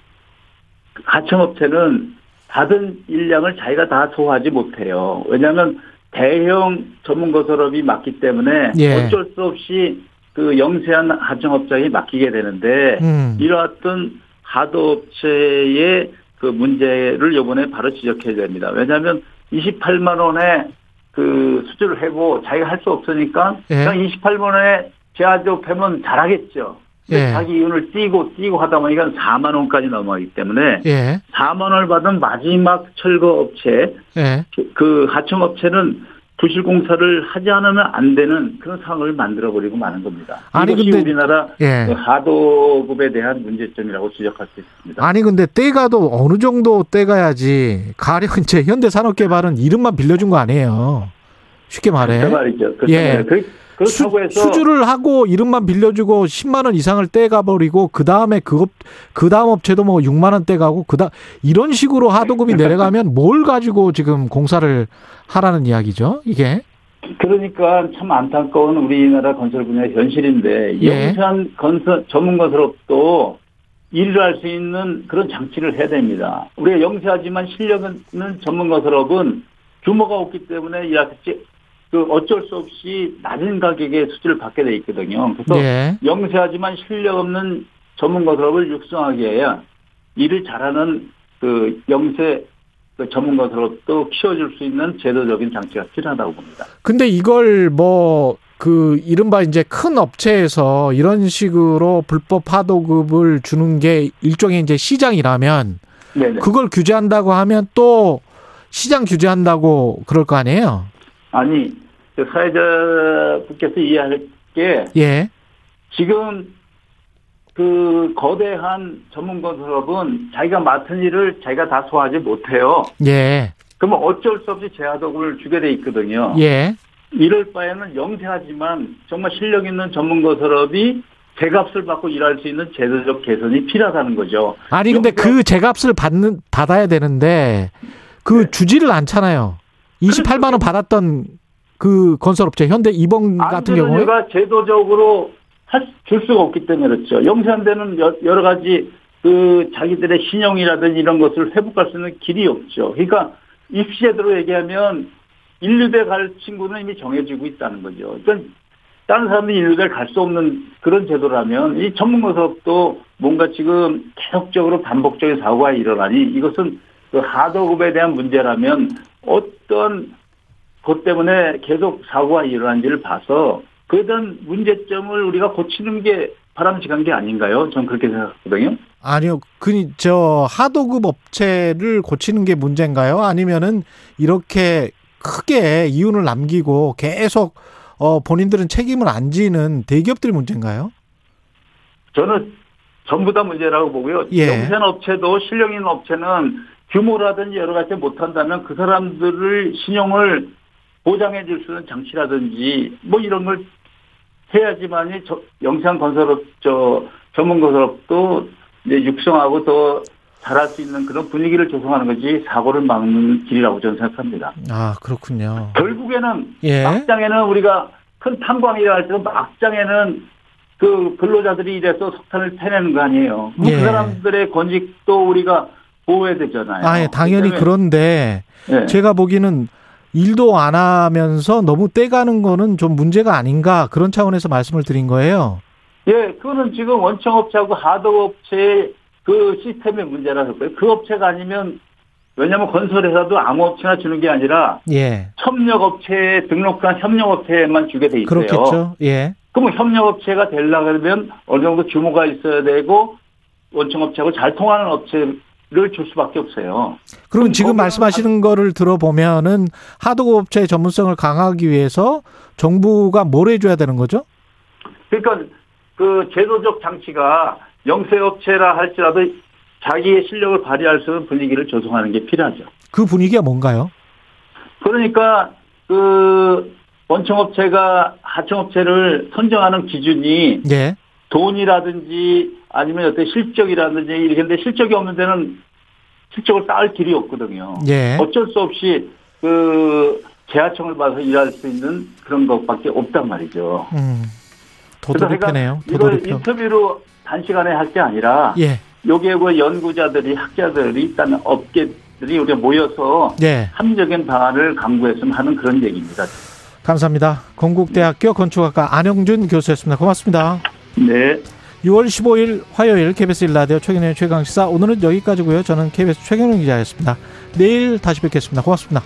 하청업체는 받은 일량을 자기가 다 소화하지 못해요. 왜냐하면 대형 전문건설업이 맡기 때문에 예. 어쩔 수 없이 그 영세한 하청업자에 맡기게 되는데 음. 이러한 하도업체의 그 문제를 요번에 바로 지적해야 됩니다. 왜냐하면 28만 원에 그 수주를 해고 자기가 할 수 없으니까 예. 그냥 28만 원에 제아조업하면 잘하겠죠. 예. 자기 이윤을 띄고 띄고 하다 보니까 4만 원까지 넘어가기 때문에 예. 4만 원을 받은 마지막 철거 업체 예. 그 하청 업체는 부실 공사를 하지 않으면 안 되는 그런 상황을 만들어 버리고 마는 겁니다. 아니, 이것이 근데- 우리나라 예. 그 하도급에 대한 문제점이라고 지적할 수 있습니다. 아니 근데 떼가도 어느 정도 떼가야지 가령 이제 현대산업개발은 이름만 빌려준 거 아니에요. 쉽게 말해. 그 말이죠. 그 예. 그, 해서 수주를 하고 이름만 빌려주고 10만 원 이상을 떼가 버리고 그 다음에 그업 그 다음 업체도 뭐 6만 원 떼가고 그다 이런 식으로 하도급이 내려가면 뭘 가지고 지금 공사를 하라는 이야기죠? 이게 그러니까 참 안타까운 우리나라 건설 분야의 현실인데 예. 영산 건설 전문 건설업도 일을 할 수 있는 그런 장치를 해야 됩니다. 우리가 영세하지만 실력 있는 전문 건설업은 규모가 없기 때문에 이렇게 그 어쩔 수 없이 낮은 가격에 수주를 받게 돼 있거든요. 그래서 예. 영세하지만 실력 없는 전문 건설업을 육성하기 위해 일을 잘하는 그 영세 그 전문 건설업도 키워줄 수 있는 제도적인 장치가 필요하다고 봅니다. 근데 이걸 뭐 그 이른바 이제 큰 업체에서 이런 식으로 불법 하도급을 주는 게 일종의 이제 시장이라면 네네. 그걸 규제한다고 하면 또 시장 규제한다고 그럴 거 아니에요? 아니 그 사회자분께서 이해할 게 예. 지금 그 거대한 전문 건설업은 자기가 맡은 일을 자기가 다 소화하지 못해요. 예. 그러면 어쩔 수 없이 제하도급을 주게 돼 있거든요. 예. 이럴 바에는 영세하지만 정말 실력 있는 전문 건설업이 제값을 받고 일할 수 있는 제도적 개선이 필요하다는 거죠. 아니 근데 그 제값을 받는 받아야 되는데 그 주지를 않잖아요. 28만 원 받았던 그 건설업체 현대 이번 같은 경우에 안전운가 제도적으로 할, 줄 수가 없기 때문에 그렇죠. 영세한데는 여- 여러 가지 그 자기들의 신용이라든지 이런 것을 회복할 수 있는 길이 없죠. 그러니까 입시제도로 얘기하면 인류대 갈 친구는 이미 정해지고 있다는 거죠. 그러니까 다른 사람들이 인류대 갈수 없는 그런 제도라면 이 전문가 사업도 뭔가 지금 계속적으로 반복적인 사고가 일어나니 이것은 그 하도급에 대한 문제라면 어떤 것 때문에 계속 사고가 일어난지를 봐서 그에 대한 문제점을 우리가 고치는 게 바람직한 게 아닌가요? 저는 그렇게 생각하거든요. 아니요. 그 저 하도급 업체를 고치는 게 문제인가요? 아니면은 이렇게 크게 이윤을 남기고 계속 어 본인들은 책임을 안 지는 대기업들이 문제인가요? 저는 전부 다 문제라고 보고요. 예. 영세한 업체도 실력 있는 업체는 규모라든지 여러 가지 못한다면 그 사람들을 신용을 보장해 줄 수 있는 장치라든지 뭐 이런 걸 해야지만이 저, 영세한 건설업 저 전문 건설업도 이제 육성하고 더 잘할 수 있는 그런 분위기를 조성하는 것이 사고를 막는 길이라고 저는 생각합니다. 아 그렇군요. 결국에는 예. 막장에는 우리가 큰 탄광이라 할 때도 막장에는 그 근로자들이 이래서 석탄을 패내는 거 아니에요. 그럼 예. 그 사람들의 권익도 우리가 보호해야 되잖아요. 아, 예, 당연히 그런데 예. 제가 보기에는 일도 안 하면서 너무 떼가는 거는 좀 문제가 아닌가 그런 차원에서 말씀을 드린 거예요. 예, 그거는 지금 원청업체하고 하도업체의 그 시스템의 문제라서 그래요. 그 업체가 아니면 왜냐하면 건설회사도 아무 업체나 주는 게 아니라 예. 협력업체에 등록한 협력업체에만 주게 돼 있어요. 그렇겠죠. 예. 그럼 협력업체가 되려고 하면 어느 정도 규모가 있어야 되고 원청업체하고 잘 통하는 업체 를줄 수밖에 없어요. 그럼 지금 말씀하시는 거를 들어보면은 하도업체의 전문성을 강화하기 위해서 정부가 뭘 해줘야 되는 거죠? 그러니까 그 제도적 장치가 영세업체라 할지라도 자기의 실력을 발휘할 수 있는 분위기를 조성하는 게 필요하죠. 그 분위기가 뭔가요? 그러니까 그 원청업체가 하청업체를 선정하는 기준이 예. 돈이라든지 아니면 어떤 실적이라든지 이런데 실적이 없는 데는 실적을 쌓을 길이 없거든요. 예. 어쩔 수 없이 그 재하청을 봐서 일할 수 있는 그런 것밖에 없단 말이죠. 음. 도돌이표네요. 이걸. 인터뷰로 단시간에 할 게 아니라 예. 여기에 그 연구자들이 학자들이 일단 업계들이 우리가 모여서 예. 합리적인 방안을 강구했으면 하는 그런 얘기입니다. 감사합니다. 건국대학교 건축학과 안영준 교수였습니다. 고맙습니다. 네. 6월 15일 화요일 KBS 1라디오 최경영의 최강시사 오늘은 여기까지고요. 저는 KBS 최경영 기자였습니다. 내일 다시 뵙겠습니다. 고맙습니다.